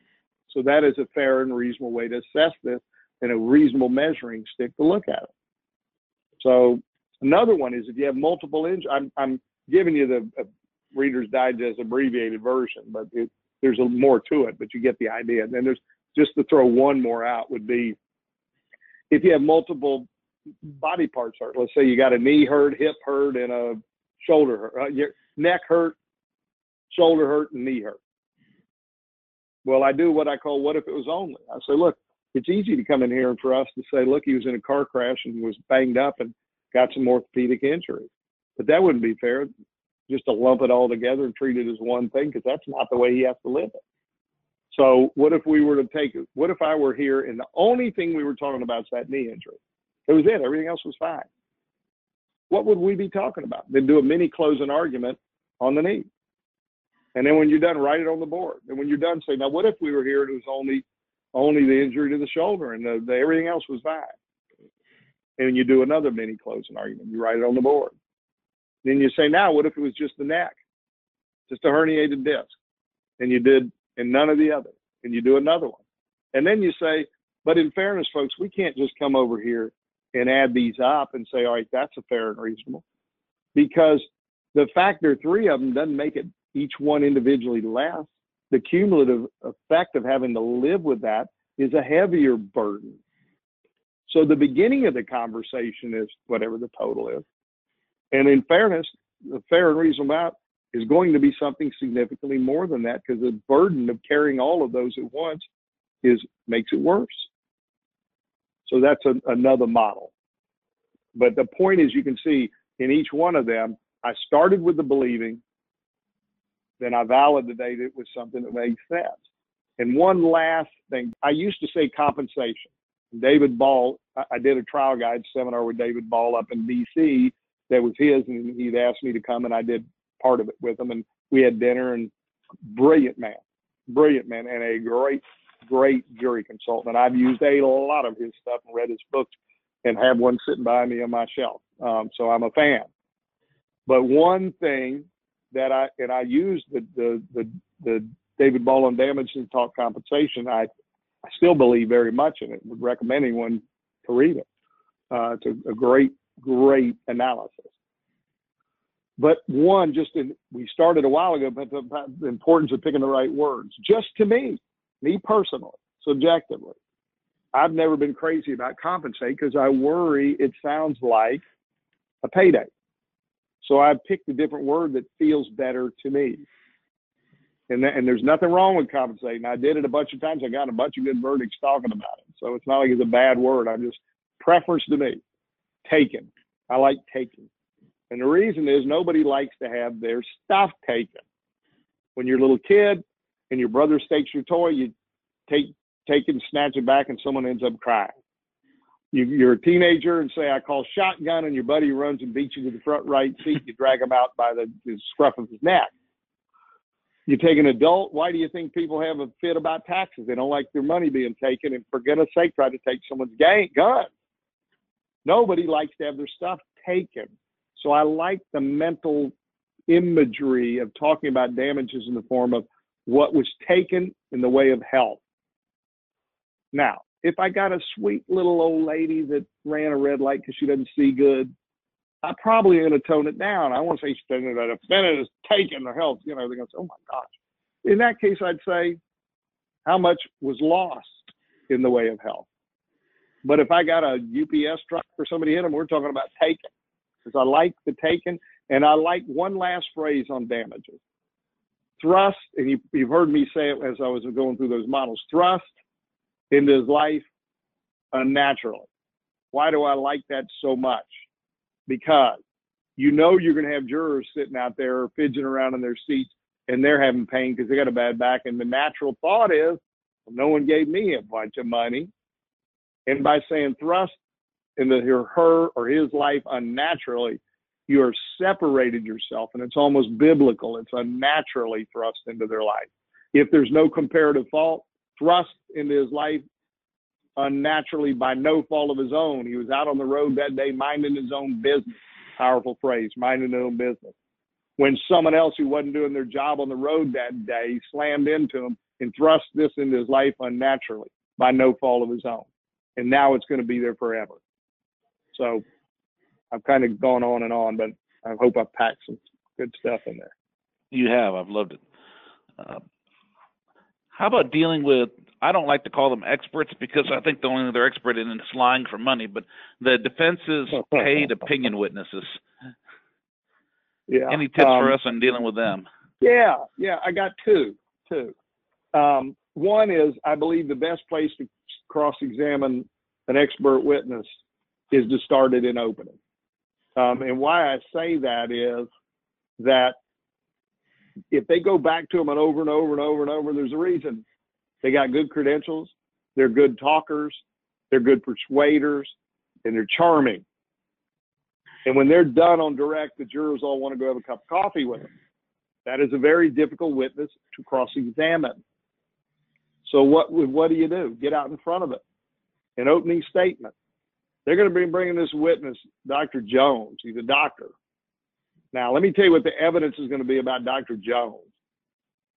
So that is a fair and reasonable way to assess this and a reasonable measuring stick to look at it. So another one is if you have multiple injuries, I'm, I'm giving you the uh, Reader's Digest abbreviated version, but it, there's a more to it, but you get the idea. And then there's just to throw one more out would be if you have multiple body parts hurt. Let's say you got a knee hurt, hip hurt, and a shoulder hurt, uh, your neck hurt, shoulder hurt, and knee hurt. Well, I do what I call what if it was only. I say, look, it's easy to come in here and for us to say, look, he was in a car crash and was banged up and got some orthopedic injuries. But that wouldn't be fair just to lump it all together and treat it as one thing because that's not the way he has to live it. So what if we were to take it? What if I were here and the only thing we were talking about is that knee injury? It was it. Everything else was fine. What would we be talking about? Then do a mini closing argument on the knee. And then when you're done, write it on the board. And when you're done, say, now what if we were here and it was only only the injury to the shoulder and the, the everything else was fine? And you do another mini closing argument. You write it on the board. Then you say, now what if it was just the neck, just a herniated disc, and you did, and none of the other, and you do another one, and then you say, but in fairness, folks, we can't just come over here and add these up and say, all right, that's a fair and reasonable. Because the fact there are three of them doesn't make it each one individually less. The cumulative effect of having to live with that is a heavier burden. So the beginning of the conversation is whatever the total is. And in fairness, the fair and reasonable amount is going to be something significantly more than that because the burden of carrying all of those at once is makes it worse. So that's a, another model. But the point is, you can see in each one of them, I started with the believing, then I validated it with something that made sense. And one last thing, I used to say compensation. David Ball, I did a trial guide seminar with David Ball up in DC that was his, and he'd asked me to come, and I did part of it with him, and we had dinner. And brilliant man, brilliant man, and a great, great jury consultant. And I've used a lot of his stuff and read his books, and have one sitting by me on my shelf. Um, so I'm a fan. But one thing that I and I used the the the, the David Ball damage and talk compensation. I I still believe very much in it. Would recommend anyone to read it. Uh, it's a, a great great analysis. But one, just in, we started a while ago, but the, the importance of picking the right words. Just to me, me personally, subjectively, I've never been crazy about compensate because I worry it sounds like a payday. So I picked a different word that feels better to me. And, and there's nothing wrong with compensating. I did it a bunch of times. I got a bunch of good verdicts talking about it. So it's not like it's a bad word. I'm just preference to me taken. I like taking. And the reason is nobody likes to have their stuff taken. When you're a little kid and your brother takes your toy, you take take it and snatch it back, and someone ends up crying. You, are a teenager and say, "I call shotgun," and your buddy runs and beats you to the front right seat. You drag him out by the, the scruff of his neck. You take an adult. Why do you think people have a fit about taxes? They don't like their money being taken, and for goodness' sake, try to take someone's gang, gun. Nobody likes to have their stuff taken. So I like the mental imagery of talking about damages in the form of what was taken in the way of health. Now, if I got a sweet little old lady that ran a red light because she doesn't see good, I probably going to tone it down. I want to say she's that offended is taking their health. You know, they're going to say, "Oh my gosh." In that case, I'd say, how much was lost in the way of health? But if I got a UPS truck or somebody hit them, we're talking about taking. Because I like the taken, and I like one last phrase on damages. Thrust, and you, you've heard me say it as I was going through those models. Thrust into his life unnaturally. Why do I like that so much? Because you know you're going to have jurors sitting out there fidgeting around in their seats and they're having pain because they got a bad back. And the natural thought is, well, no one gave me a bunch of money. And by saying thrust into her, her or his life unnaturally, you are separated yourself, and it's almost biblical. It's unnaturally thrust into their life. If there's no comparative fault, thrust into his life unnaturally by no fault of his own. He was out on the road that day minding his own business. Powerful phrase, minding his own business. When someone else who wasn't doing their job on the road that day slammed into him and thrust this into his life unnaturally by no fault of his own and now it's going to be there forever. So I've kind of gone on and on, but I hope I've packed some good stuff in there. You have. I've loved it. Uh, how about dealing with? I don't like to call them experts because I think the only they're expert in is lying for money. But the defense's paid opinion witnesses. Yeah. Any tips um, for us on dealing with them? Yeah, yeah. I got two. Two. Um, one is I believe the best place to cross examine an expert witness is to start it in opening. Um, and why I say that is that if they go back to them and over and over and over and over, there's a reason. They got good credentials, they're good talkers, they're good persuaders, and they're charming. And when they're done on direct, the jurors all want to go have a cup of coffee with them. That is a very difficult witness to cross examine. So what what do you do? Get out in front of it. An opening statement. They're going to be bringing this witness, Dr. Jones. He's a doctor. Now, let me tell you what the evidence is going to be about Dr. Jones.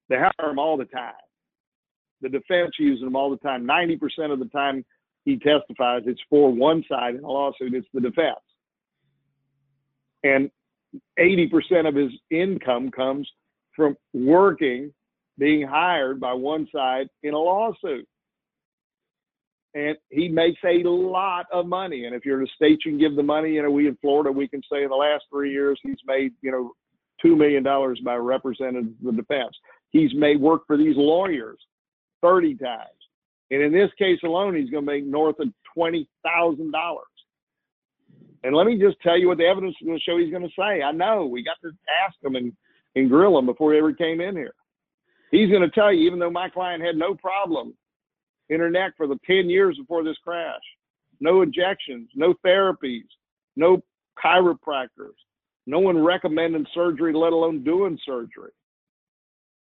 They hire him all the time. The defense uses him all the time. 90% of the time, he testifies it's for one side in a lawsuit, it's the defense. And 80% of his income comes from working, being hired by one side in a lawsuit. And he makes a lot of money. And if you're in a state, you can give the money. You know, we in Florida, we can say in the last three years, he's made, you know, $2 million by representing the defense. He's made work for these lawyers 30 times. And in this case alone, he's going to make north of $20,000. And let me just tell you what the evidence is going to show he's going to say. I know we got to ask him and, and grill him before he ever came in here. He's going to tell you, even though my client had no problem in her neck for the 10 years before this crash, no injections, no therapies, no chiropractors, no one recommending surgery, let alone doing surgery.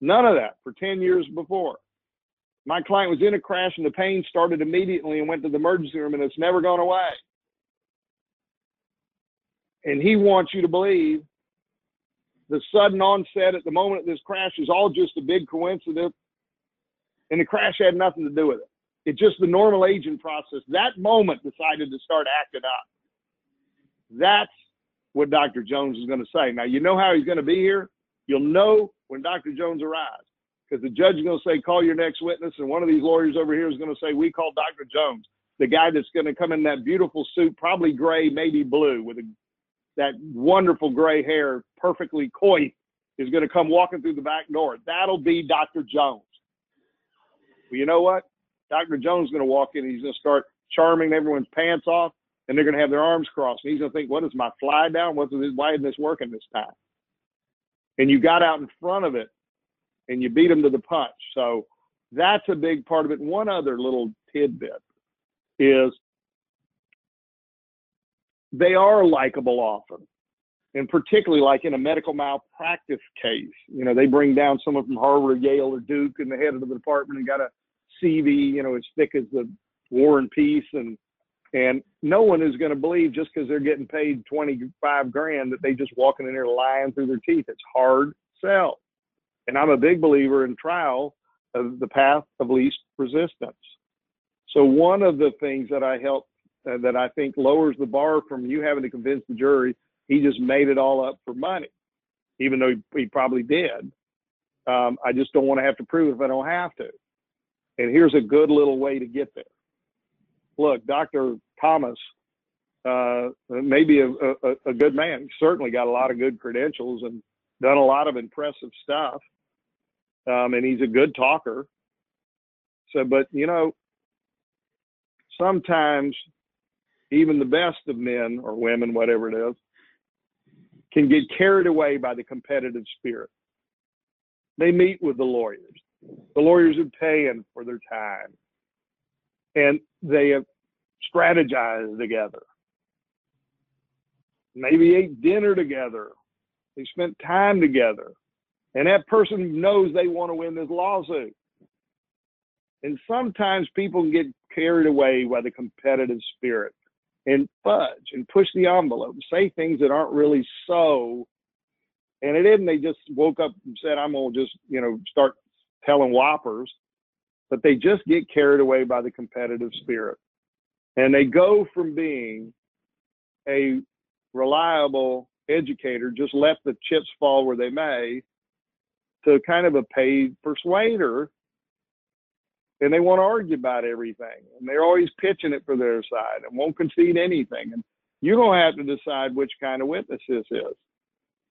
None of that for 10 years before. My client was in a crash and the pain started immediately and went to the emergency room and it's never gone away. And he wants you to believe the sudden onset at the moment of this crash is all just a big coincidence and the crash had nothing to do with it. It's just the normal aging process. That moment decided to start acting up. That's what Dr. Jones is going to say. Now, you know how he's going to be here? You'll know when Dr. Jones arrives because the judge is going to say, call your next witness. And one of these lawyers over here is going to say, we call Dr. Jones, the guy that's going to come in that beautiful suit, probably gray, maybe blue, with a, that wonderful gray hair, perfectly coiffed, is going to come walking through the back door. That'll be Dr. Jones. Well, you know what? Dr. Jones is going to walk in and he's going to start charming everyone's pants off and they're going to have their arms crossed. And he's going to think, what is my fly down? What's this, why isn't this working this time? And you got out in front of it and you beat them to the punch. So that's a big part of it. One other little tidbit is they are likable often. And particularly like in a medical malpractice case, you know, they bring down someone from Harvard, Yale, or Duke, and the head of the department and got a CV, you know, as thick as the War and Peace, and and no one is going to believe just because they're getting paid 25 grand that they just walking in there lying through their teeth. It's hard sell. And I'm a big believer in trial of the path of least resistance. So one of the things that I help uh, that I think lowers the bar from you having to convince the jury he just made it all up for money, even though he, he probably did. Um, I just don't want to have to prove if I don't have to. And here's a good little way to get there. Look, Dr. Thomas uh, may be a, a, a good man. He's certainly got a lot of good credentials and done a lot of impressive stuff um, and he's a good talker. So, but you know, sometimes even the best of men or women, whatever it is, can get carried away by the competitive spirit. They meet with the lawyers. The lawyers are paying for their time, and they have strategized together. Maybe ate dinner together. They spent time together. And that person knows they want to win this lawsuit. And sometimes people can get carried away by the competitive spirit and fudge and push the envelope say things that aren't really so. And it isn't they just woke up and said, I'm to just, you know, start telling whoppers. But they just get carried away by the competitive spirit. And they go from being a reliable educator, just let the chips fall where they may, to kind of a paid persuader and they want to argue about everything and they're always pitching it for their side and won't concede anything and you don't have to decide which kind of witness this is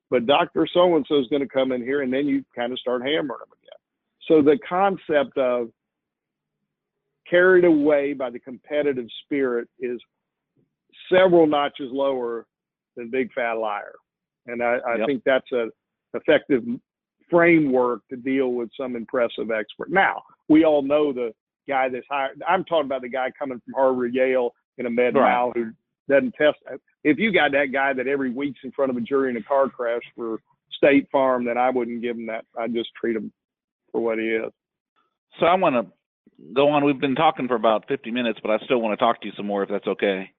but dr so and so is going to come in here and then you kind of start hammering them again so the concept of carried away by the competitive spirit is several notches lower than big fat liar and i, I yep. think that's a effective framework to deal with some impressive expert. Now, we all know the guy that's hired. I'm talking about the guy coming from Harvard, Yale, in a med right. mal who doesn't test. If you got that guy that every week's in front of a jury in a car crash for State Farm, then I wouldn't give him that. I'd just treat him for what he is. So I want to go on. We've been talking for about 50 minutes, but I still want to talk to you some more if that's okay.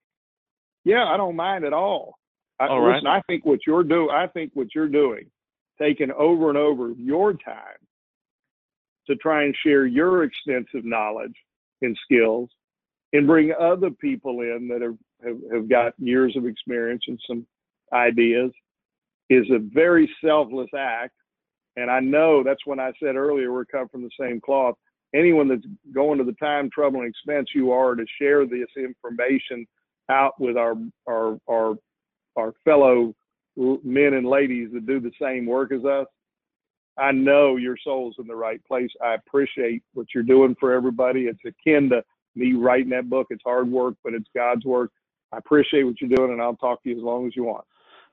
Yeah, I don't mind at all. I, all listen. I think what you're doing, I think what you're doing taking over and over your time to try and share your extensive knowledge and skills and bring other people in that have, have, have got years of experience and some ideas is a very selfless act. And I know that's when I said earlier we're cut from the same cloth. Anyone that's going to the time, trouble, and expense you are to share this information out with our our our our fellow men and ladies that do the same work as us, I know your soul's in the right place. I appreciate what you're doing for everybody. It's akin to me writing that book. It's hard work, but it's God's work. I appreciate what you're doing, and I'll talk to you as long as you want.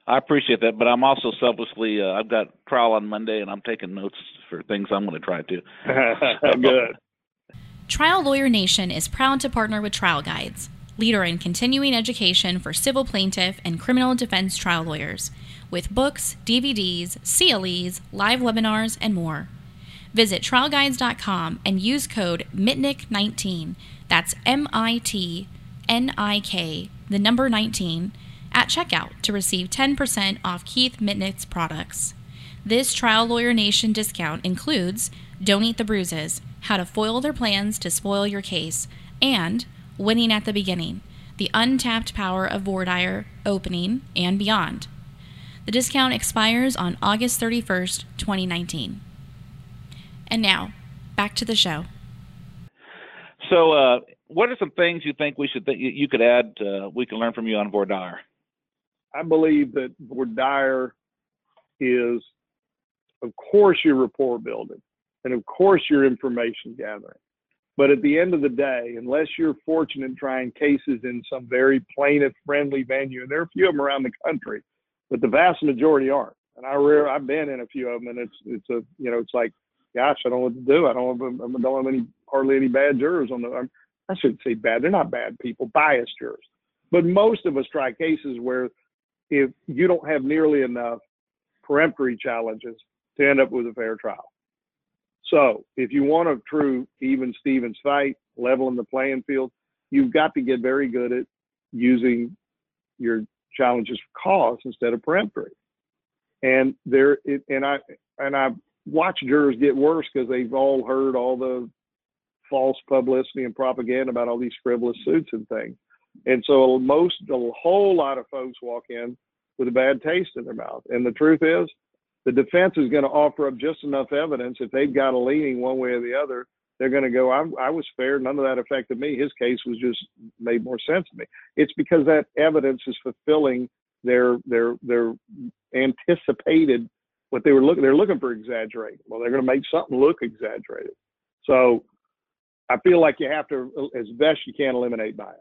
I appreciate that, but I'm also selflessly. Uh, I've got trial on Monday, and I'm taking notes for things I'm going to try to. Good. Trial Lawyer Nation is proud to partner with Trial Guides, leader in continuing education for civil plaintiff and criminal defense trial lawyers, with books, DVDs, CLEs, live webinars, and more. Visit trialguides.com and use code MITNIK19, that's M I T N I K, the number 19, at checkout to receive 10% off Keith Mitnik's products. This Trial Lawyer Nation discount includes Don't Eat the Bruises, How to Foil Their Plans to Spoil Your Case, and Winning at the Beginning, The Untapped Power of Voir Opening, and Beyond. The discount expires on August 31st, 2019. And now, back to the show. So, uh, what are some things you think we should th- you could add? Uh, we can learn from you on voir dire. I believe that voir dire is, of course, your rapport building, and of course, your information gathering. But at the end of the day, unless you're fortunate trying cases in some very plaintiff friendly venue, and there are a few of them around the country, but the vast majority aren't. And I rare, I've been in a few of them, and it's it's a you know it's like, gosh, I don't know what to do. I don't have, I don't have any hardly any bad jurors on the. I shouldn't say bad. They're not bad people, biased jurors. But most of us try cases where if you don't have nearly enough peremptory challenges to end up with a fair trial. So if you want a true even Stevens fight, leveling the playing field, you've got to get very good at using your challenges for cause instead of peremptory. And there, and I and I watch jurors get worse because they've all heard all the false publicity and propaganda about all these frivolous suits and things. And so most, a whole lot of folks walk in with a bad taste in their mouth. And the truth is, the defense is going to offer up just enough evidence. If they've got a leaning one way or the other, they're going to go, I, I was fair. None of that affected me. His case was just made more sense to me. It's because that evidence is fulfilling their their their anticipated what they were looking. They're looking for exaggerated. Well, they're going to make something look exaggerated. So I feel like you have to, as best you can, eliminate bias.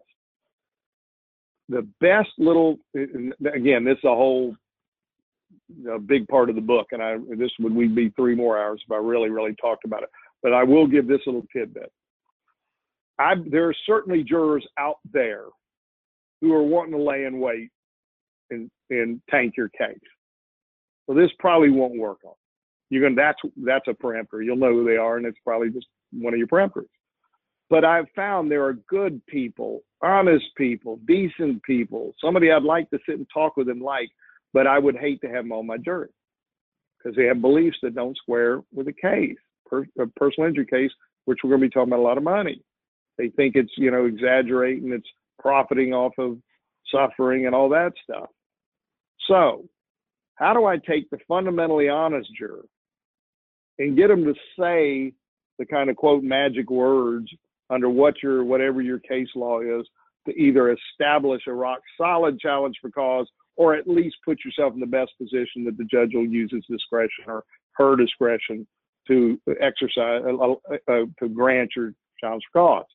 The best little, again, this is a whole a big part of the book, and I this would we be three more hours if I really really talked about it. But I will give this little tidbit. I there are certainly jurors out there who are wanting to lay in wait and and tank your case. So this probably won't work on. You're gonna that's that's a peremptory. You'll know who they are, and it's probably just one of your peremptories. But I've found there are good people, honest people, decent people, somebody I'd like to sit and talk with and like but I would hate to have them on my jury because they have beliefs that don't square with the case, per, a personal injury case, which we're going to be talking about a lot of money. They think it's, you know, exaggerating, it's profiting off of suffering and all that stuff. So, how do I take the fundamentally honest juror and get them to say the kind of quote magic words under what your whatever your case law is to either establish a rock solid challenge for cause or at least put yourself in the best position that the judge will use his discretion or her discretion to exercise uh, uh, to grant your child's cause.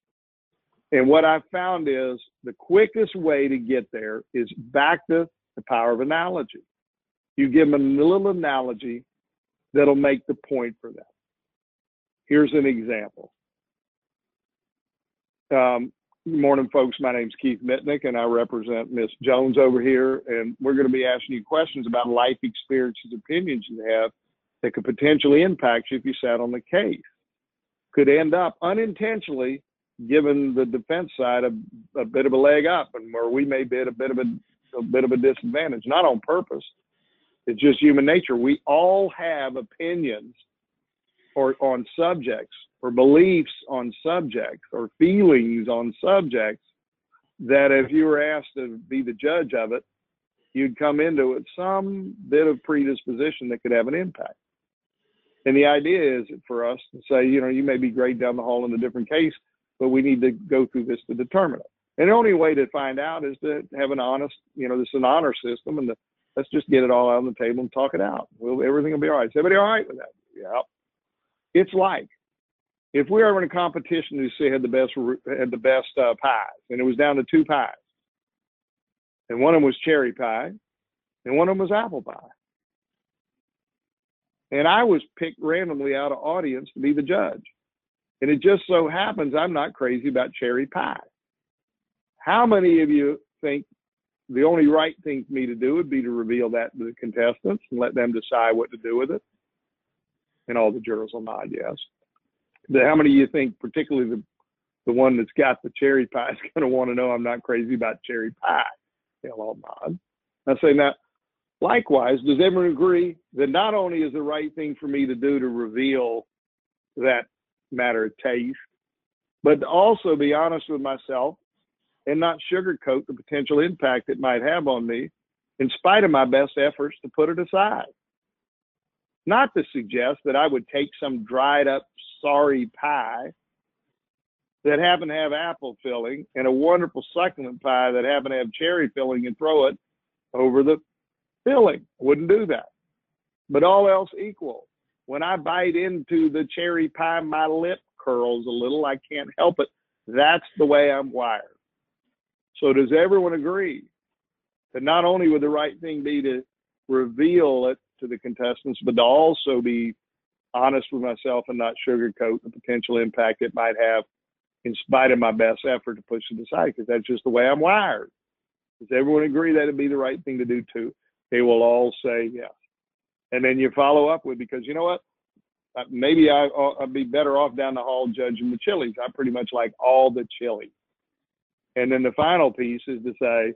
And what I've found is the quickest way to get there is back to the power of analogy. You give them a little analogy that'll make the point for them. Here's an example. Um, Good morning, folks. My name is Keith Mitnik, and I represent Miss Jones over here. And we're going to be asking you questions about life experiences, opinions you have that could potentially impact you if you sat on the case. Could end up unintentionally giving the defense side a, a bit of a leg up, and where we may be at a bit of a, a bit of a disadvantage, not on purpose. It's just human nature. We all have opinions or on subjects or beliefs on subjects or feelings on subjects that if you were asked to be the judge of it, you'd come into it some bit of predisposition that could have an impact. And the idea is for us to say, you know, you may be great down the hall in a different case, but we need to go through this to determine it. And the only way to find out is to have an honest, you know, this is an honor system, and the, let's just get it all out on the table and talk it out. Well, everything will be all right. Is everybody all right with that? Yeah. It's like if we were in a competition to see had the best had the best uh, pies, and it was down to two pies, and one of them was cherry pie, and one of them was apple pie, and I was picked randomly out of audience to be the judge, and it just so happens I'm not crazy about cherry pie. How many of you think the only right thing for me to do would be to reveal that to the contestants and let them decide what to do with it? And all the jurors will nod yes the, how many of you think, particularly the the one that's got the cherry pie, is going to want to know I'm not crazy about cherry pie? They'll all nod. I say now, likewise, does everyone agree that not only is the right thing for me to do to reveal that matter of taste, but to also be honest with myself and not sugarcoat the potential impact it might have on me, in spite of my best efforts to put it aside? Not to suggest that I would take some dried up sorry pie that happened to have apple filling and a wonderful succulent pie that happened to have cherry filling and throw it over the filling. Wouldn't do that. But all else equal, when I bite into the cherry pie, my lip curls a little. I can't help it. That's the way I'm wired. So does everyone agree that not only would the right thing be to reveal it to the contestants, but to also be honest with myself and not sugarcoat the potential impact it might have in spite of my best effort to push it aside because that's just the way I'm wired. Does everyone agree that it'd be the right thing to do too? They will all say yes. And then you follow up with, because you know what? Uh, maybe I, I'd be better off down the hall judging the chilies. I pretty much like all the chilies. And then the final piece is to say,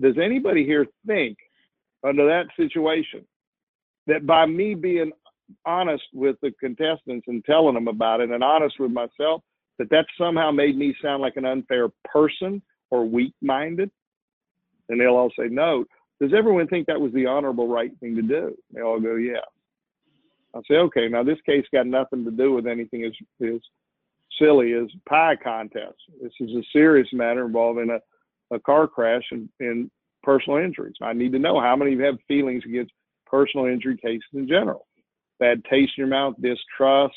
does anybody here think under that situation that by me being honest with the contestants and telling them about it and honest with myself that that somehow made me sound like an unfair person or weak minded? And they'll all say, no. Does everyone think that was the honorable right thing to do? They all go, yeah. I say, okay, now this case got nothing to do with anything as, as silly as pie contest. This is a serious matter involving a, a car crash and, and personal injuries. I need to know how many of you have feelings against personal injury cases in general bad taste in your mouth, distrust.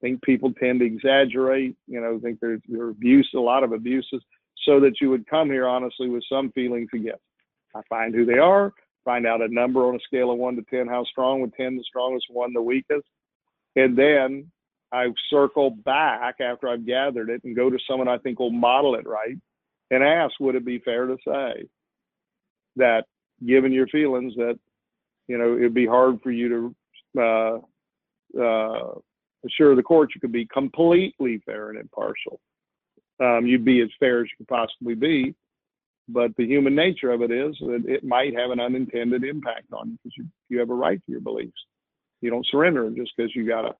think people tend to exaggerate. You know, think there's, there's abuse, a lot of abuses, so that you would come here honestly with some feelings against. I find who they are, find out a number on a scale of one to ten, how strong, with ten the strongest, one the weakest, and then I circle back after I've gathered it and go to someone I think will model it right and ask, would it be fair to say that given your feelings that you know it'd be hard for you to uh, uh, assure the court you could be completely fair and impartial. Um, you'd be as fair as you could possibly be, but the human nature of it is that it might have an unintended impact on you because you, you have a right to your beliefs. You don't surrender them just because you got a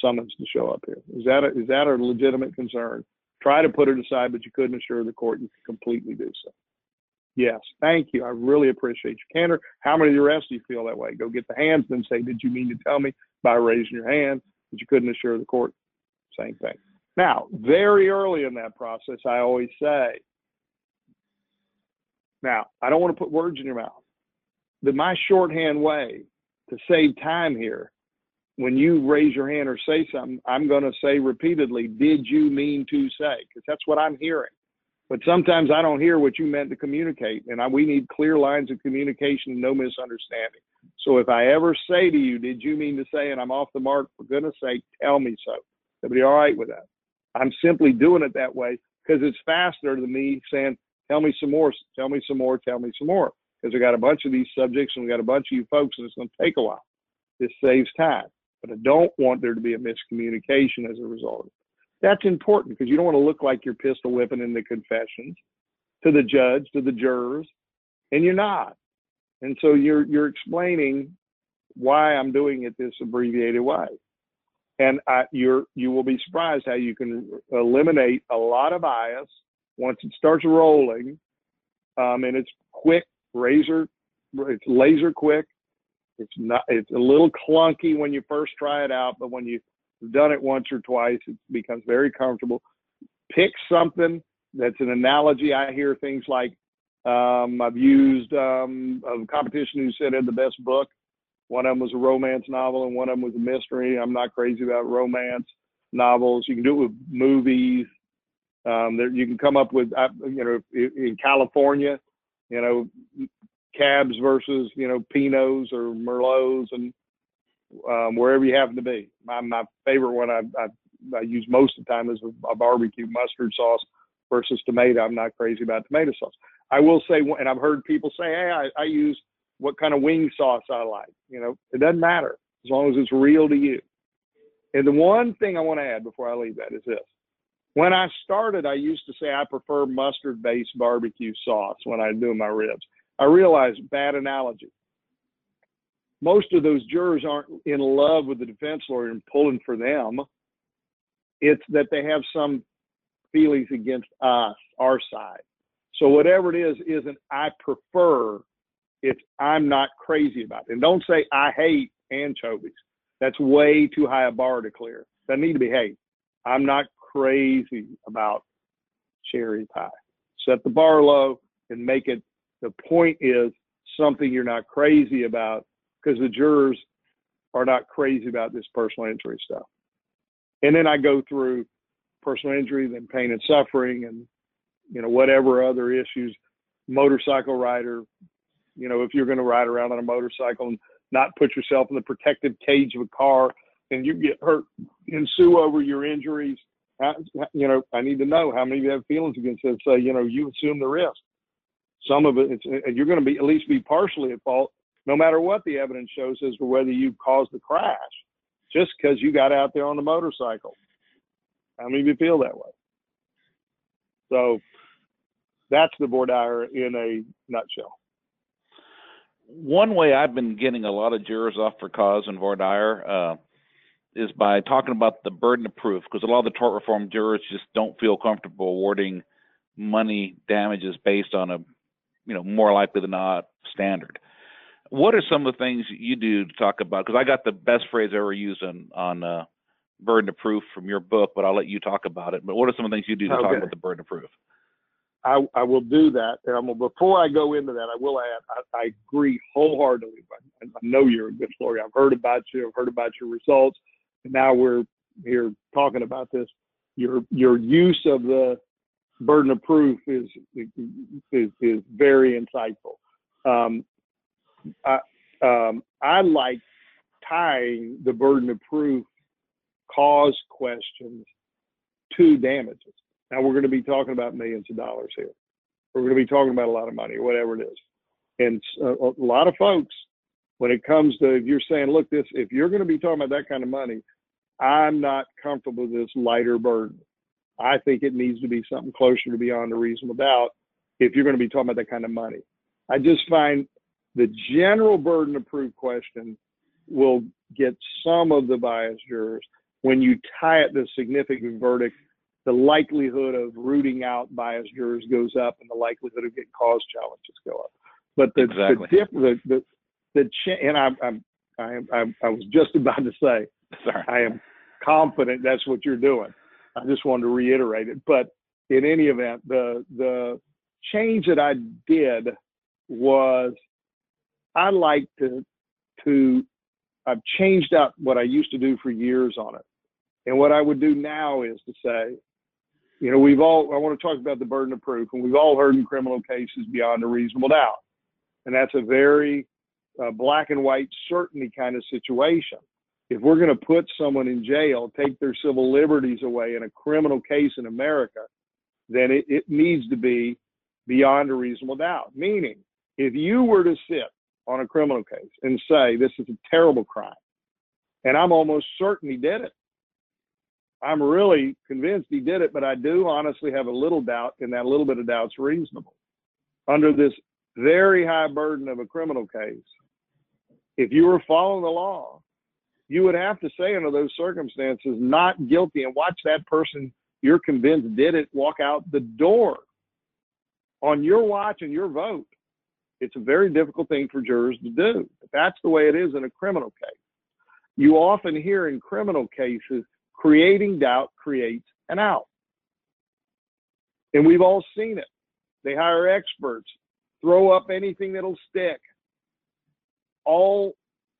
summons to show up here. Is that a, is that a legitimate concern? Try to put it aside, but you couldn't assure the court you could completely do so. Yes, thank you. I really appreciate your candor. How many of the rest of you feel that way? Go get the hands and say, Did you mean to tell me by raising your hand that you couldn't assure the court? Same thing. Now, very early in that process, I always say, Now, I don't want to put words in your mouth, but my shorthand way to save time here, when you raise your hand or say something, I'm going to say repeatedly, Did you mean to say? Because that's what I'm hearing. But sometimes I don't hear what you meant to communicate, and I, we need clear lines of communication and no misunderstanding. So if I ever say to you, "Did you mean to say?" and I'm off the mark, for goodness sake, tell me so. Everybody all right with that? I'm simply doing it that way because it's faster than me saying, "Tell me some more, tell me some more, tell me some more." Because we got a bunch of these subjects and we got a bunch of you folks, and it's going to take a while. This saves time, but I don't want there to be a miscommunication as a result. That's important because you don't want to look like you're pistol whipping in the confessions to the judge, to the jurors, and you're not. And so you're you're explaining why I'm doing it this abbreviated way. and I, you're you will be surprised how you can eliminate a lot of bias once it starts rolling, um, and it's quick, razor, it's laser quick. It's not. It's a little clunky when you first try it out, but when you've done it once or twice, it becomes very comfortable. Pick something that's an analogy. I hear things like um, I've used um, a competition who said had the best book. One of them was a romance novel, and one of them was a mystery. I'm not crazy about romance novels. You can do it with movies. Um, there, you can come up with, you know, in California, you know, cabs versus, you know, Pinots or Merlots, and um, wherever you happen to be. My my favorite one I, I, I use most of the time is a, a barbecue mustard sauce versus tomato. I'm not crazy about tomato sauce. I will say, and I've heard people say, hey, I, I use what kind of wing sauce I like. You know, it doesn't matter as long as it's real to you. And the one thing I want to add before I leave that is this. When I started, I used to say I prefer mustard based barbecue sauce when I do my ribs. I realized bad analogy. Most of those jurors aren't in love with the defense lawyer and pulling for them. It's that they have some feelings against us, our side. So whatever it is, isn't I prefer, it's I'm not crazy about it. And don't say I hate anchovies. That's way too high a bar to clear. That need to be hate. I'm not crazy about cherry pie. Set the bar low and make it the point is something you're not crazy about because the jurors are not crazy about this personal injury stuff. And then I go through personal injury, then pain and suffering, and you know whatever other issues. Motorcycle rider, you know, if you're going to ride around on a motorcycle and not put yourself in the protective cage of a car and you get hurt and sue over your injuries, you know, I need to know how many of you have feelings against it. Say, you know, you assume the risk. Some of it, you're going to be at least be partially at fault, no matter what the evidence shows as to whether you caused the crash, just because you got out there on the motorcycle. How many of you feel that way? So that's the voir dire in a nutshell. One way I've been getting a lot of jurors off for cause in voir dire uh, is by talking about the burden of proof, because a lot of the tort reform jurors just don't feel comfortable awarding money damages based on a, you know, more likely than not standard. What are some of the things you do to talk about? Because I got the best phrase I ever used on on uh, burden of proof from your book, but I'll let you talk about it. But what are some of the things you do to okay. talk about the burden of proof? I, I will do that. And before I go into that, I will add, I, I agree wholeheartedly. I, I know you're a good lawyer. I've heard about you. I've heard about your results. Now we're here talking about this. Your your use of the burden of proof is is, is very insightful. Um, I um, I like tying the burden of proof cause questions to damages. Now we're going to be talking about millions of dollars here. We're going to be talking about a lot of money, whatever it is. And a, a lot of folks, when it comes to if you're saying, look, this if you're going to be talking about that kind of money, I'm not comfortable with this lighter burden. I think it needs to be something closer to beyond a reasonable doubt if you're going to be talking about that kind of money. I just find the general burden of proof question will get some of the biased jurors when you tie it to significant verdict, the likelihood of rooting out biased jurors goes up, and the likelihood of getting cause challenges go up. But the exactly. the, diff, the the the ch- and I, I'm I I I was just about to say, Sorry. I am confident that's what you're doing. I just wanted to reiterate it. But in any event, the the change that I did was I like to to I've changed up what I used to do for years on it. And what I would do now is to say, you know, we've all, I want to talk about the burden of proof, and we've all heard in criminal cases beyond a reasonable doubt. And that's a very uh, black and white certainty kind of situation. If we're going to put someone in jail, take their civil liberties away in a criminal case in America, then it, it needs to be beyond a reasonable doubt. Meaning, if you were to sit on a criminal case and say, this is a terrible crime, and I'm almost certain he did it, I'm really convinced he did it, but I do honestly have a little doubt, and that little bit of doubt's reasonable. Under this very high burden of a criminal case, if you were following the law you would have to say under those circumstances, not guilty, and watch that person you're convinced did it walk out the door on your watch and your vote. It's a very difficult thing for jurors to do. But that's the way it is in a criminal case. You often hear in criminal cases, creating doubt creates an out. And we've all seen it. They hire experts, throw up anything that'll stick, all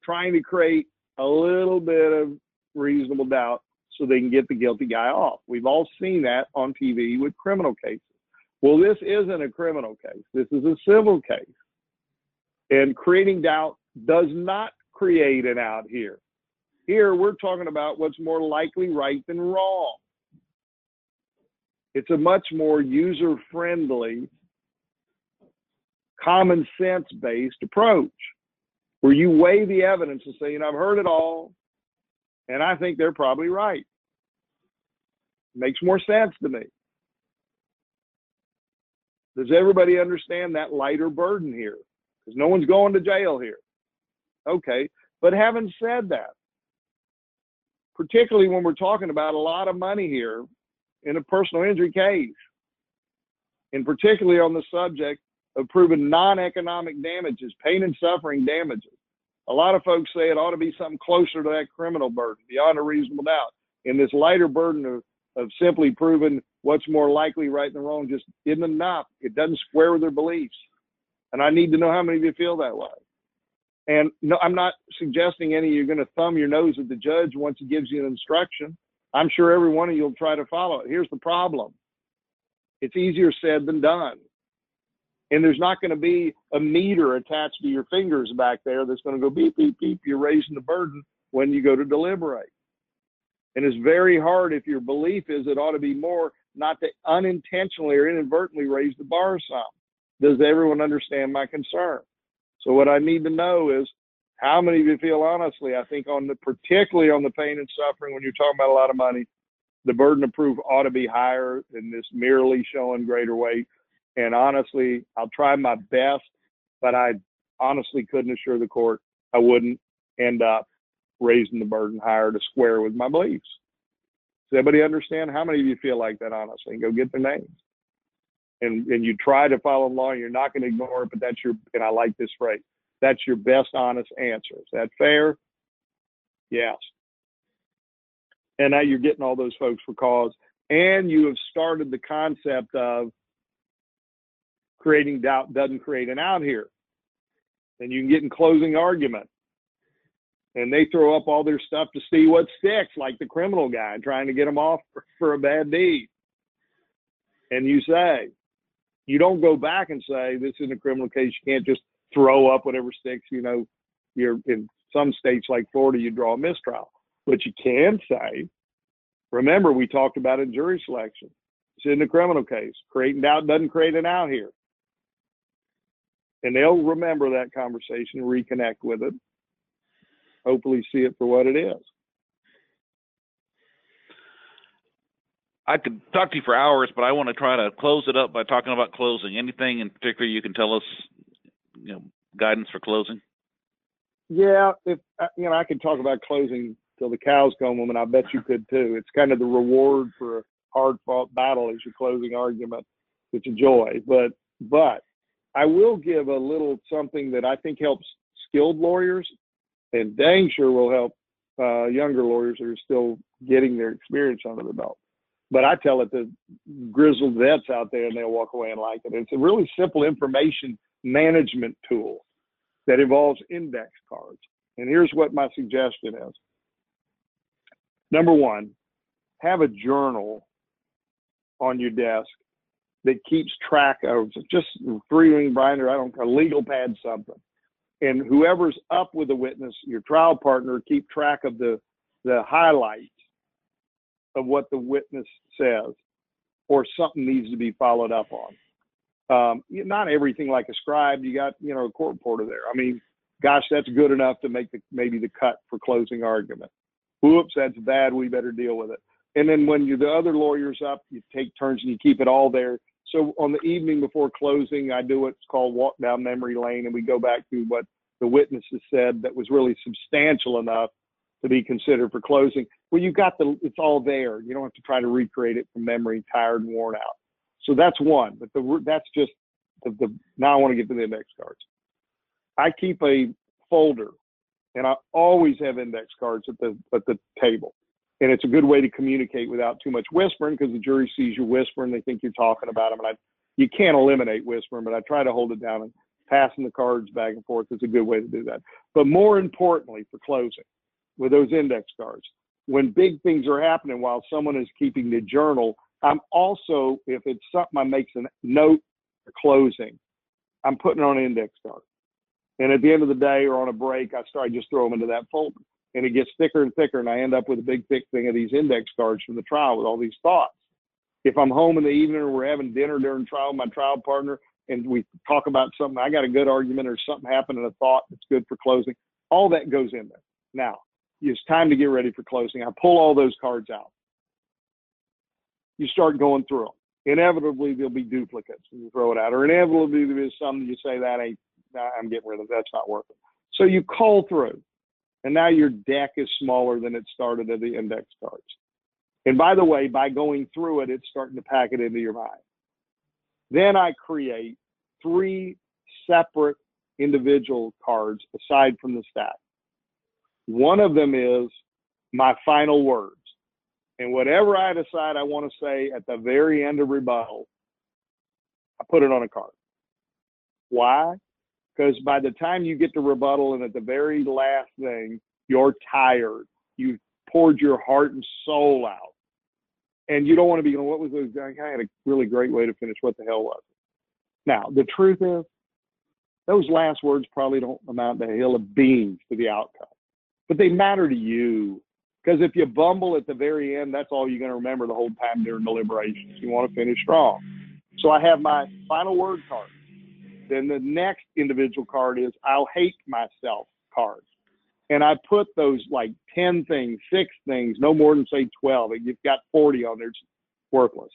trying to create a little bit of reasonable doubt so they can get the guilty guy off. We've all seen that on TV with criminal cases. Well, this isn't a criminal case, this is a civil case. And creating doubt does not create an out here. Here, we're talking about what's more likely right than wrong. It's a much more user friendly, common sense based approach where you weigh the evidence and say, you know, I've heard it all, and I think they're probably right. Makes more sense to me. Does everybody understand that lighter burden here? Because no one's going to jail here. Okay, but having said that, particularly when we're talking about a lot of money here in a personal injury case, and particularly on the subject of proving non-economic damages, pain and suffering damages. A lot of folks say it ought to be something closer to that criminal burden, beyond a reasonable doubt. And this lighter burden of, of simply proving what's more likely right than wrong just isn't enough. It doesn't square with their beliefs. And I need to know how many of you feel that way. And no, I'm not suggesting any of you are going to thumb your nose at the judge once he gives you an instruction. I'm sure every one of you will try to follow it. Here's the problem it's easier said than done. And there's not going to be a meter attached to your fingers back there that's going to go beep, beep, beep. You're raising the burden when you go to deliberate. And it's very hard if your belief is it ought to be more, not to unintentionally or inadvertently raise the bar some. Does everyone understand my concern? So what I need to know is how many of you feel honestly, I think on the particularly on the pain and suffering when you're talking about a lot of money, the burden of proof ought to be higher than this merely showing greater weight. And honestly, I'll try my best, but I honestly couldn't assure the court I wouldn't end up raising the burden higher to square with my beliefs. Does everybody understand? How many of you feel like that honestly? And go get their names and and you try to follow law and you're not going to ignore it but that's your and i like this phrase that's your best honest answer is that fair yes and now you're getting all those folks for cause and you have started the concept of creating doubt doesn't create an out here and you can get in closing argument and they throw up all their stuff to see what sticks like the criminal guy trying to get them off for, for a bad deed and you say you don't go back and say this is a criminal case. You can't just throw up whatever sticks. You know, you're in some states like Florida, you draw a mistrial, but you can say, remember we talked about in jury selection. It's in the criminal case. Creating doubt doesn't create an out here. And they'll remember that conversation, reconnect with it, hopefully see it for what it is. I could talk to you for hours, but I want to try to close it up by talking about closing. Anything in particular you can tell us, you know, guidance for closing? Yeah, if uh, you know, I could talk about closing till the cows come home, and I bet you could too. It's kind of the reward for a hard-fought battle is your closing argument. It's a joy, but but I will give a little something that I think helps skilled lawyers, and dang sure will help uh, younger lawyers who are still getting their experience under the belt but I tell it to grizzled vets out there and they'll walk away and like it. It's a really simple information management tool that involves index cards. And here's what my suggestion is. Number one, have a journal on your desk that keeps track of just three ring binder, I don't a legal pad, something. And whoever's up with the witness, your trial partner, keep track of the the highlights of what the witness says, or something needs to be followed up on. Um, not everything like a scribe. You got you know a court reporter there. I mean, gosh, that's good enough to make the maybe the cut for closing argument. Whoops, that's bad. We better deal with it. And then when you the other lawyers up, you take turns and you keep it all there. So on the evening before closing, I do what's called walk down memory lane, and we go back to what the witnesses said that was really substantial enough to be considered for closing. Well, you've got the, it's all there. You don't have to try to recreate it from memory, tired and worn out. So that's one, but the, that's just the, the now I want to get to the index cards. I keep a folder and I always have index cards at the, at the table. And it's a good way to communicate without too much whispering because the jury sees you whispering. They think you're talking about them. And I, you can't eliminate whispering, but I try to hold it down and passing the cards back and forth is a good way to do that. But more importantly, for closing with those index cards, when big things are happening while someone is keeping the journal, I'm also, if it's something I makes a note for closing, I'm putting on an index card. And at the end of the day or on a break, I start I just throw them into that folder. And it gets thicker and thicker, and I end up with a big thick thing of these index cards from the trial with all these thoughts. If I'm home in the evening or we're having dinner during trial my trial partner, and we talk about something, I got a good argument or something happened and a thought that's good for closing, all that goes in there. Now, it's time to get ready for closing. I pull all those cards out. You start going through them. Inevitably, there'll be duplicates and you throw it out, or inevitably there's some you say that ain't, I'm getting rid of. That's not working. So you call through, and now your deck is smaller than it started at the index cards. And by the way, by going through it, it's starting to pack it into your mind. Then I create three separate individual cards aside from the stack. One of them is my final words. And whatever I decide I want to say at the very end of rebuttal, I put it on a card. Why? Because by the time you get to rebuttal and at the very last thing, you're tired. You've poured your heart and soul out. And you don't want to be going, what was the, I had a really great way to finish. What the hell was it? Now, the truth is, those last words probably don't amount to a hill of beans to the outcome, but they matter to you. Because if you bumble at the very end, that's all you're going to remember the whole time during deliberations. You want to finish strong. So I have my final word card. Then the next individual card is I'll hate myself card and I put those like 10 things, six things, no more than say 12. And You've got 40 on there, it's worthless.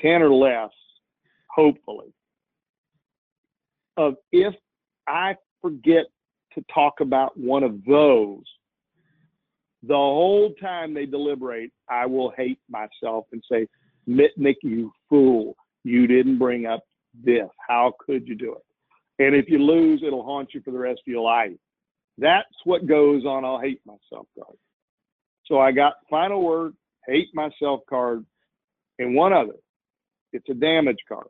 10 or less, hopefully. Of if I forget to talk about one of those, the whole time they deliberate, I will hate myself and say, Mitnik, you fool, you didn't bring up this. How could you do it? And if you lose, it'll haunt you for the rest of your life. That's what goes on I'll hate myself card. So I got final word, hate myself card, and one other. It's a damage card.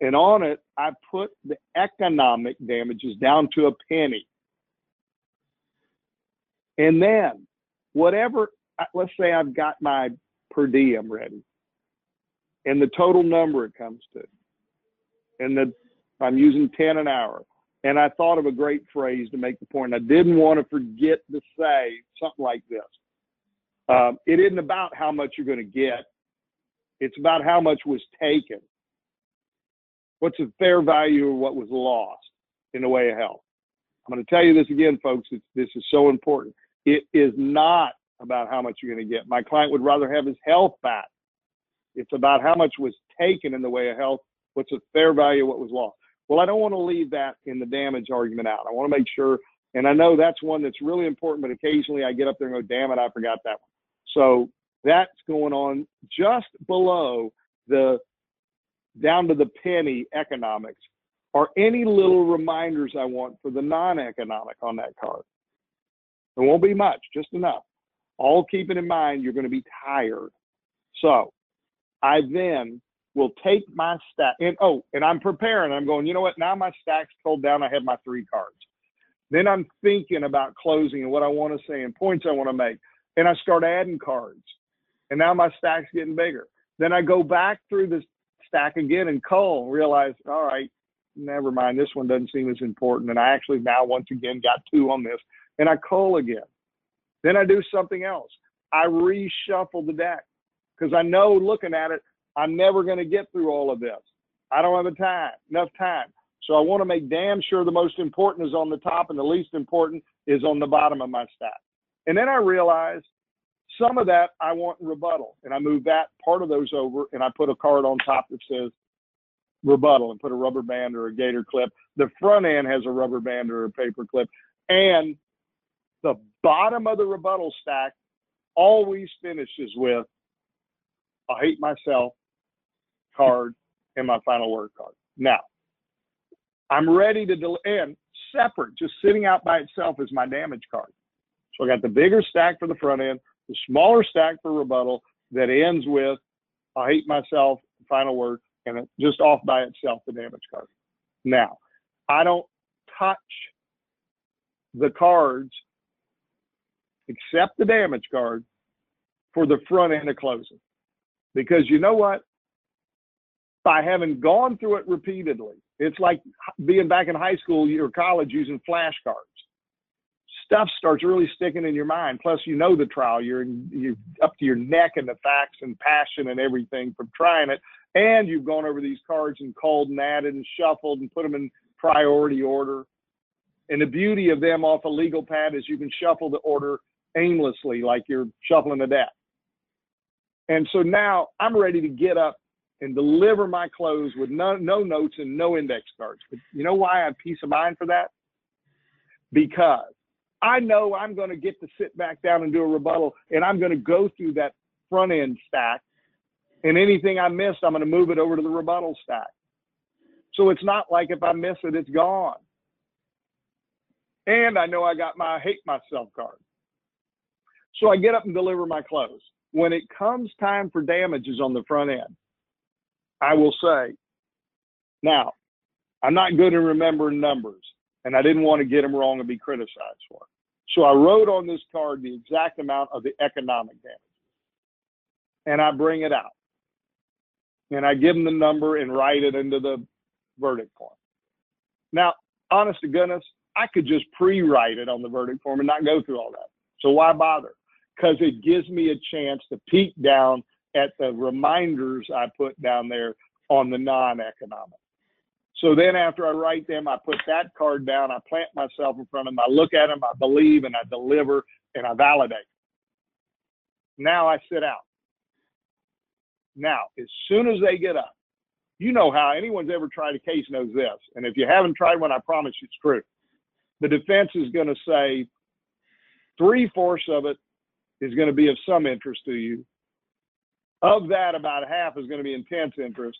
And on it, I put the economic damages down to a penny. And then, whatever, let's say I've got my per diem ready and the total number it comes to, and I'm using 10 an hour. And I thought of a great phrase to make the point. I didn't want to forget to say something like this. Um, it isn't about how much you're going to get. It's about how much was taken. What's the fair value of what was lost in the way of health? I'm going to tell you this again, folks. This is so important. It is not about how much you're going to get. My client would rather have his health back. It's about how much was taken in the way of health. What's the fair value of what was lost? Well, I don't want to leave that in the damage argument out. I want to make sure, and I know that's one that's really important, but occasionally I get up there and go, damn it, I forgot that one. So that's going on just below the down to the penny economics are any little reminders I want for the non-economic on that card. There won't be much, just enough. All keeping in mind you're going to be tired. So I then will take my stack and oh, and I'm preparing. I'm going, you know what? Now my stack's pulled down. I have my three cards. Then I'm thinking about closing and what I want to say and points I want to make. And I start adding cards. And now my stack's getting bigger. Then I go back through the stack again and cull and realize, all right, never mind. This one doesn't seem as important. And I actually now once again got two on this. And I cull again. Then I do something else. I reshuffle the deck because I know looking at it, I'm never going to get through all of this. I don't have a time, enough time. So I want to make damn sure the most important is on the top and the least important is on the bottom of my stack. And then I realize some of that I want rebuttal. And I move that part of those over and I put a card on top that says rebuttal and put a rubber band or a gator clip. The front end has a rubber band or a paper clip. And the bottom of the rebuttal stack always finishes with I hate myself card and my final word card. Now, I'm ready to del- and separate, just sitting out by itself is my damage card. So I got the bigger stack for the front end, the smaller stack for rebuttal that ends with I hate myself, final word, and it just off by itself the damage card. Now, I don't touch the cards except the damage card for the front end of closing. Because you know what? By having gone through it repeatedly, it's like being back in high school or college using flashcards. Stuff starts really sticking in your mind. Plus, you know the trial. You're you're up to your neck in the facts and passion and everything from trying it. And you've gone over these cards and called and added and shuffled and put them in priority order. And the beauty of them off a legal pad is you can shuffle the order aimlessly, like you're shuffling a deck. And so now I'm ready to get up and deliver my close with no, no notes and no index cards. But you know why I have peace of mind for that? Because I know I'm going to get to sit back down and do a rebuttal, and I'm going to go through that front end stack. And anything I missed, I'm going to move it over to the rebuttal stack. So it's not like if I miss it, it's gone. And I know I got my hate myself card. So I get up and deliver my close. When it comes time for damages on the front end, I will say, now, I'm not good at remembering numbers, and I didn't want to get them wrong and be criticized for it. So I wrote on this card the exact amount of the economic damage, and I bring it out. And I give them the number and write it into the verdict form. Now, honest to goodness, I could just pre-write it on the verdict form and not go through all that. So why bother? Because it gives me a chance to peek down at the reminders I put down there on the non-economic. So then after I write them, I put that card down, I plant myself in front of them, I look at them, I believe, and I deliver, and I validate. Now I sit out. Now, as soon as they get up, you know how anyone's ever tried a case knows this. And if you haven't tried one, I promise you it's true. The defense is going to say three fourths of it is going to be of some interest to you. Of that, about half is going to be intense interest,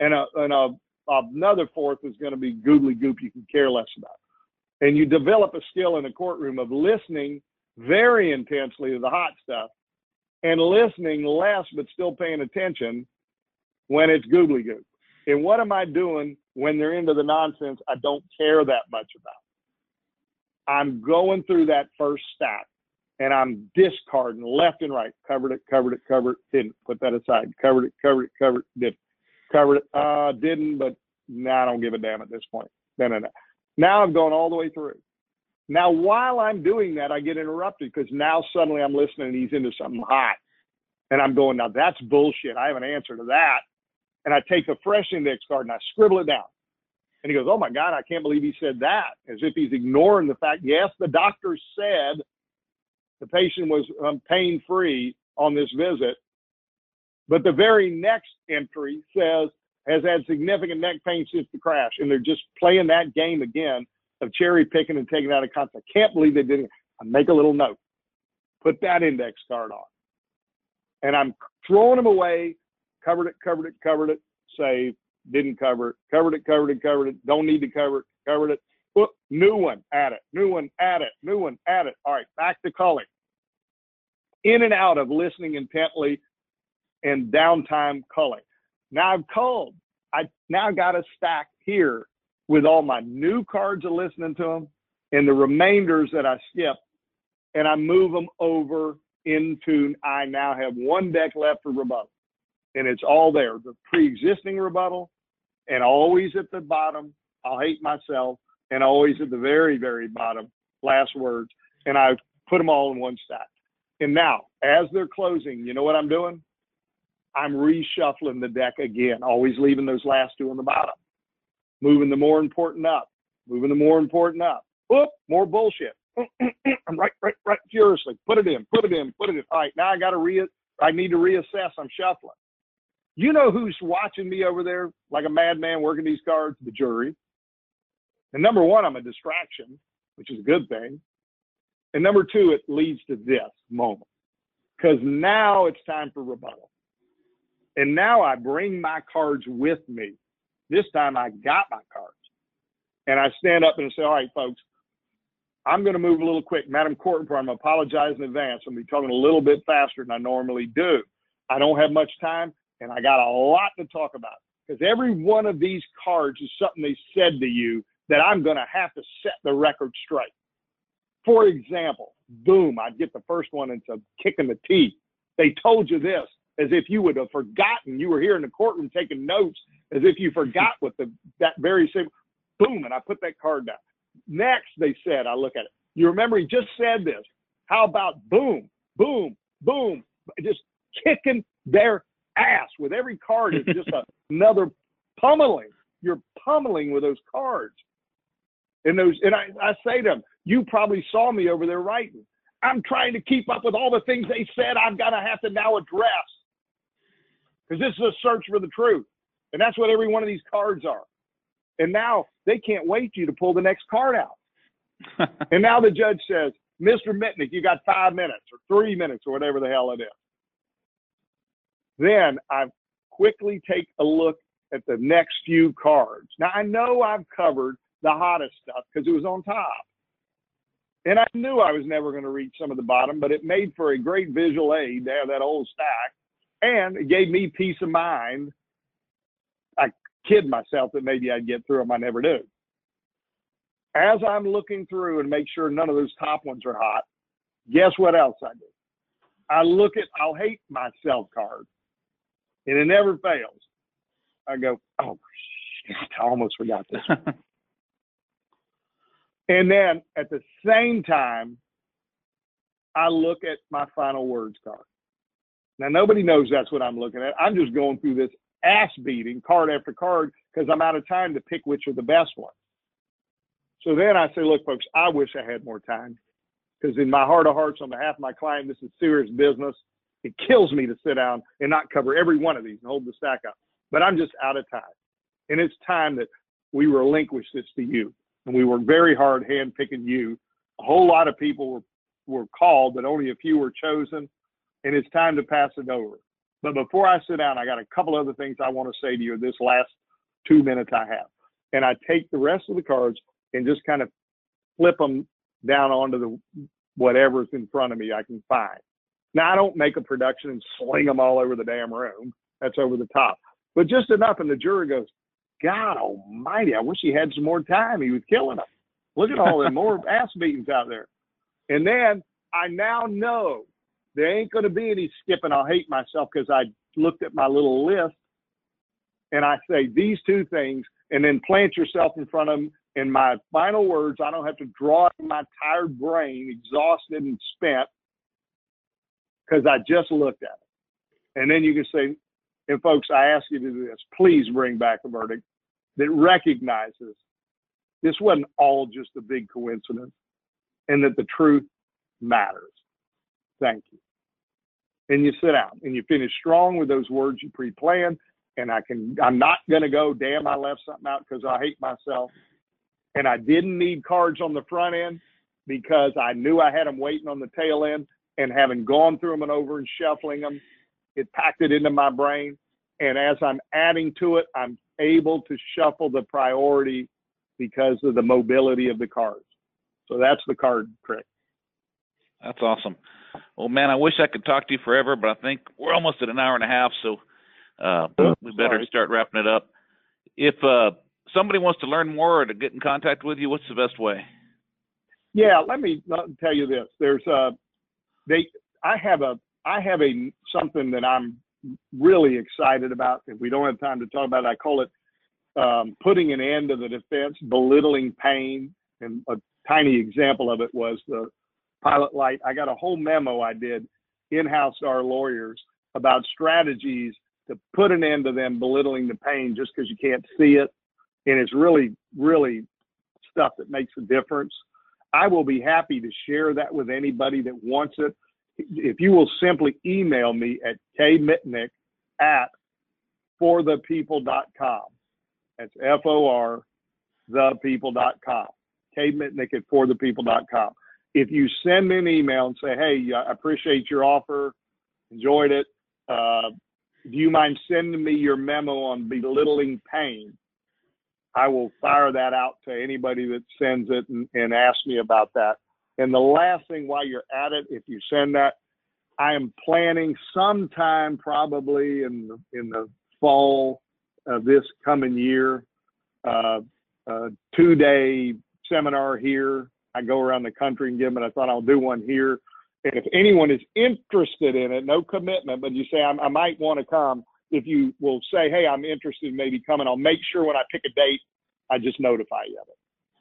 and, a, and a, another fourth is going to be googly goop you can care less about. And you develop a skill in the courtroom of listening very intensely to the hot stuff and listening less but still paying attention when it's googly goop. And what am I doing when they're into the nonsense I don't care that much about? I'm going through that first stack and I'm discarding left and right. Covered it, covered it, covered it, didn't. Put that aside. Covered it, covered it, covered it, didn't. Covered it, uh, didn't, but now nah, I don't give a damn at this point. No, no, no. Now I've gone all the way through. Now, while I'm doing that, I get interrupted because now suddenly I'm listening and he's into something hot. And I'm going, now that's bullshit. I have an answer to that. And I take the fresh index card and I scribble it down. And he goes, oh my God, I can't believe he said that. As if he's ignoring the fact, yes, the doctor said the patient was um, pain free on this visit. But the very next entry says has had significant neck pain since the crash. And they're just playing that game again of cherry picking and taking out of context. I can't believe they didn't. I make a little note, put that index card on. And I'm throwing them away, covered it, covered it, covered it, save, didn't cover it, covered it, covered it, covered it, don't need to cover it, covered it, Whoop, new one, add it, new one, add it, new one, add it. All right, back to culling. In and out of listening intently and downtime culling. Now I've culled. I now got a stack here with all my new cards of listening to them and the remainders that I skipped, and I move them over into. I now have one deck left for rebuttal, and it's all there. The pre-existing rebuttal, and always at the bottom. I'll hate myself and always at the very, very bottom, last words. And I put them all in one stack. And now, as they're closing, you know what I'm doing? I'm reshuffling the deck again, always leaving those last two on the bottom, moving the more important up, moving the more important up. Oop, more bullshit. I'm right, right, right, furiously. Put it in, put it in, put it in. All right, now I got to re. I need to reassess. I'm shuffling. You know who's watching me over there like a madman working these cards? The jury. And number one, I'm a distraction, which is a good thing. And number two, it leads to this moment because now it's time for rebuttal. And now I bring my cards with me. This time I got my cards. And I stand up and say, all right, folks, I'm going to move a little quick. Madam Court I'm going to apologize in advance. I'm going to be talking a little bit faster than I normally do. I don't have much time, and I got a lot to talk about because every one of these cards is something they said to you that I'm going to have to set the record straight. For example, boom, I'd get the first one and it's a kick in the teeth. They told you this as if you would have forgotten. You were here in the courtroom taking notes as if you forgot what the that very same boom, and I put that card down. Next, they said, I look at it. You remember he just said this. How about boom, boom, boom, just kicking their ass with every card is just a, another pummeling. You're pummeling with those cards. And those, and I, I say to them, you probably saw me over there writing. I'm trying to keep up with all the things they said I've got to have to now address. Because this is a search for the truth. And that's what every one of these cards are. And now they can't wait for you to pull the next card out. and now the judge says, Mr. Mitnik, you got five minutes or three minutes or whatever the hell it is. Then I quickly take a look at the next few cards. Now I know I've covered the hottest stuff because it was on top. And I knew I was never going to reach some of the bottom, but it made for a great visual aid to have that old stack. And it gave me peace of mind. I kid myself that maybe I'd get through them. I never do. As I'm looking through and make sure none of those top ones are hot, guess what else I do? I look at I'll hate myself card, and it never fails. I go, oh shit, I almost forgot this. and then at the same time, I look at my final words card. Now nobody knows that's what I'm looking at. I'm just going through this ass beating card after card because I'm out of time to pick which are the best ones. So then I say, look, folks, I wish I had more time because in my heart of hearts, on behalf of my client, this is serious business. It kills me to sit down and not cover every one of these and hold the stack up. But I'm just out of time. And it's time that we relinquish this to you. And we worked very hard hand picking you. A whole lot of people were, were called, but only a few were chosen. And it's time to pass it over. But before I sit down, I got a couple other things I want to say to you this last two minutes I have. And I take the rest of the cards and just kind of flip them down onto the whatever's in front of me I can find. Now I don't make a production and sling them all over the damn room. That's over the top. But just enough, and the jury goes, God Almighty! I wish he had some more time. He was killing them. Look at all the more ass beatings out there. And then I now know there ain't going to be any skipping. I'll hate myself because I looked at my little list and I say these two things, and then plant yourself in front of them. In my final words, I don't have to draw my tired brain, exhausted and spent, because I just looked at it. And then you can say, and folks, I ask you to do this. Please bring back a verdict that recognizes this wasn't all just a big coincidence and that the truth matters. Thank you and you sit down and you finish strong with those words you pre-planned. And I can, I'm not going to go, damn, I left something out because I hate myself. And I didn't need cards on the front end because I knew I had them waiting on the tail end. And having gone through them and over and shuffling them, it packed it into my brain. And as I'm adding to it, I'm able to shuffle the priority because of the mobility of the cards. So that's the card trick. That's awesome. Well, man, I wish I could talk to you forever, but I think we're almost at an hour and a half, so uh, we better Sorry. start wrapping it up. If uh, somebody wants to learn more or to get in contact with you, what's the best way? Yeah, let me tell you this. There's a uh, they. I have a I have a something that I'm really excited about. If we don't have time to talk about it, I call it um, putting an end to the defense, belittling pain. And a tiny example of it was the pilot light. I got a whole memo I did in-house to our lawyers about strategies to put an end to them belittling the pain just because you can't see it. And it's really, really stuff that makes a difference. I will be happy to share that with anybody that wants it. If you will simply email me at kmitnik at forthepeople.com. That's F-O-R, thepeople.com. kmitnik at forthepeople.com if you send me an email and say, "Hey, I appreciate your offer, enjoyed it," uh, do you mind sending me your memo on belittling pain? I will fire that out to anybody that sends it and, and ask me about that. And the last thing while you're at it, if you send that, I am planning sometime probably in the, in the fall of this coming year, uh, a two day seminar here. I go around the country and give them, and I thought I'll do one here. And if anyone is interested in it, no commitment, but you say I, I might want to come, if you will say, hey, I'm interested in maybe coming, I'll make sure when I pick a date, I just notify you of it.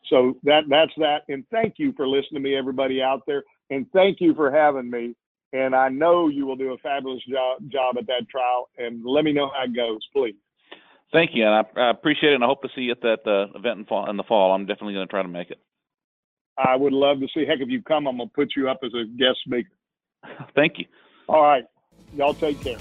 So that that's that. And thank you for listening to me, everybody out there. And thank you for having me. And I know you will do a fabulous job job at that trial. And let me know how it goes, please. Thank you, and I, I appreciate it. And I hope to see you at that uh, event in, fall, in the fall. I'm definitely going to try to make it. I would love to see. Heck, if you come, I'm gonna put you up as a guest speaker. Thank you. All right, y'all take care.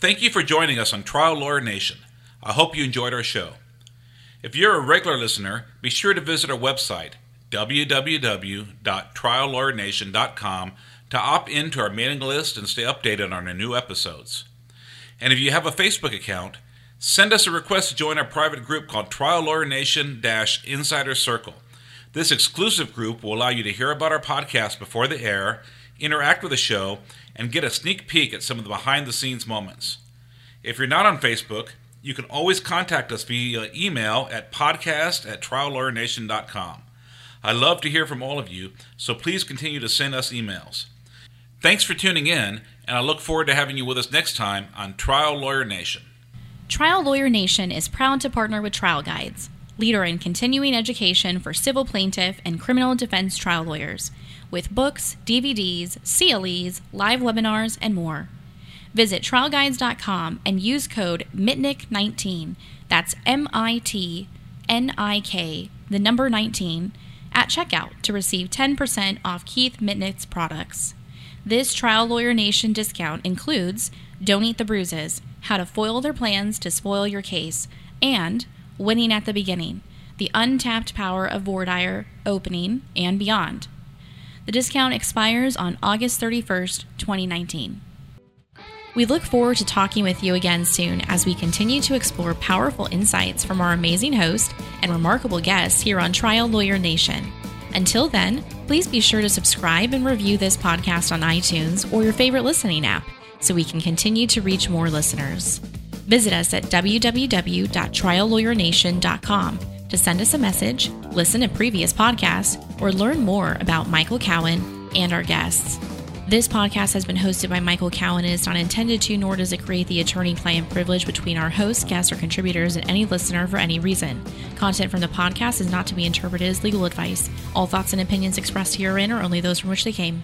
Thank you for joining us on Trial Lawyer Nation. I hope you enjoyed our show. If you're a regular listener, be sure to visit our website, www.triallawyernation.com, to opt into our mailing list and stay updated on our new episodes. And if you have a Facebook account, send us a request to join our private group called Trial Lawyer Nation Insider Circle. This exclusive group will allow you to hear about our podcast before the air, interact with the show, and get a sneak peek at some of the behind the scenes moments. If you're not on Facebook, you can always contact us via email at podcast at triallawyernation.com. I love to hear from all of you, so please continue to send us emails. Thanks for tuning in, and I look forward to having you with us next time on Trial Lawyer Nation. Trial Lawyer Nation is proud to partner with Trial Guides, leader in continuing education for civil plaintiff and criminal defense trial lawyers with books, DVDs, CLEs, live webinars, and more. Visit trialguides.com and use code MITNIK19, that's M I T N I K, the number 19, at checkout to receive 10% off Keith Mitnik's products. This Trial Lawyer Nation discount includes Don't Eat the Bruises, How to Foil Their Plans to Spoil Your Case, and Winning at the Beginning, The Untapped Power of Voir Opening, and Beyond. The discount expires on August 31st, 2019. We look forward to talking with you again soon as we continue to explore powerful insights from our amazing host and remarkable guests here on Trial Lawyer Nation. Until then, please be sure to subscribe and review this podcast on iTunes or your favorite listening app so we can continue to reach more listeners. Visit us at www.triallawyernation.com to send us a message, listen to previous podcasts, or learn more about Michael Cowen and our guests. This podcast has been hosted by Michael Cowen and is not intended to, nor does it create the attorney client privilege between our host, guests, or contributors and any listener for any reason. Content from the podcast is not to be interpreted as legal advice. All thoughts and opinions expressed herein are only those from which they came.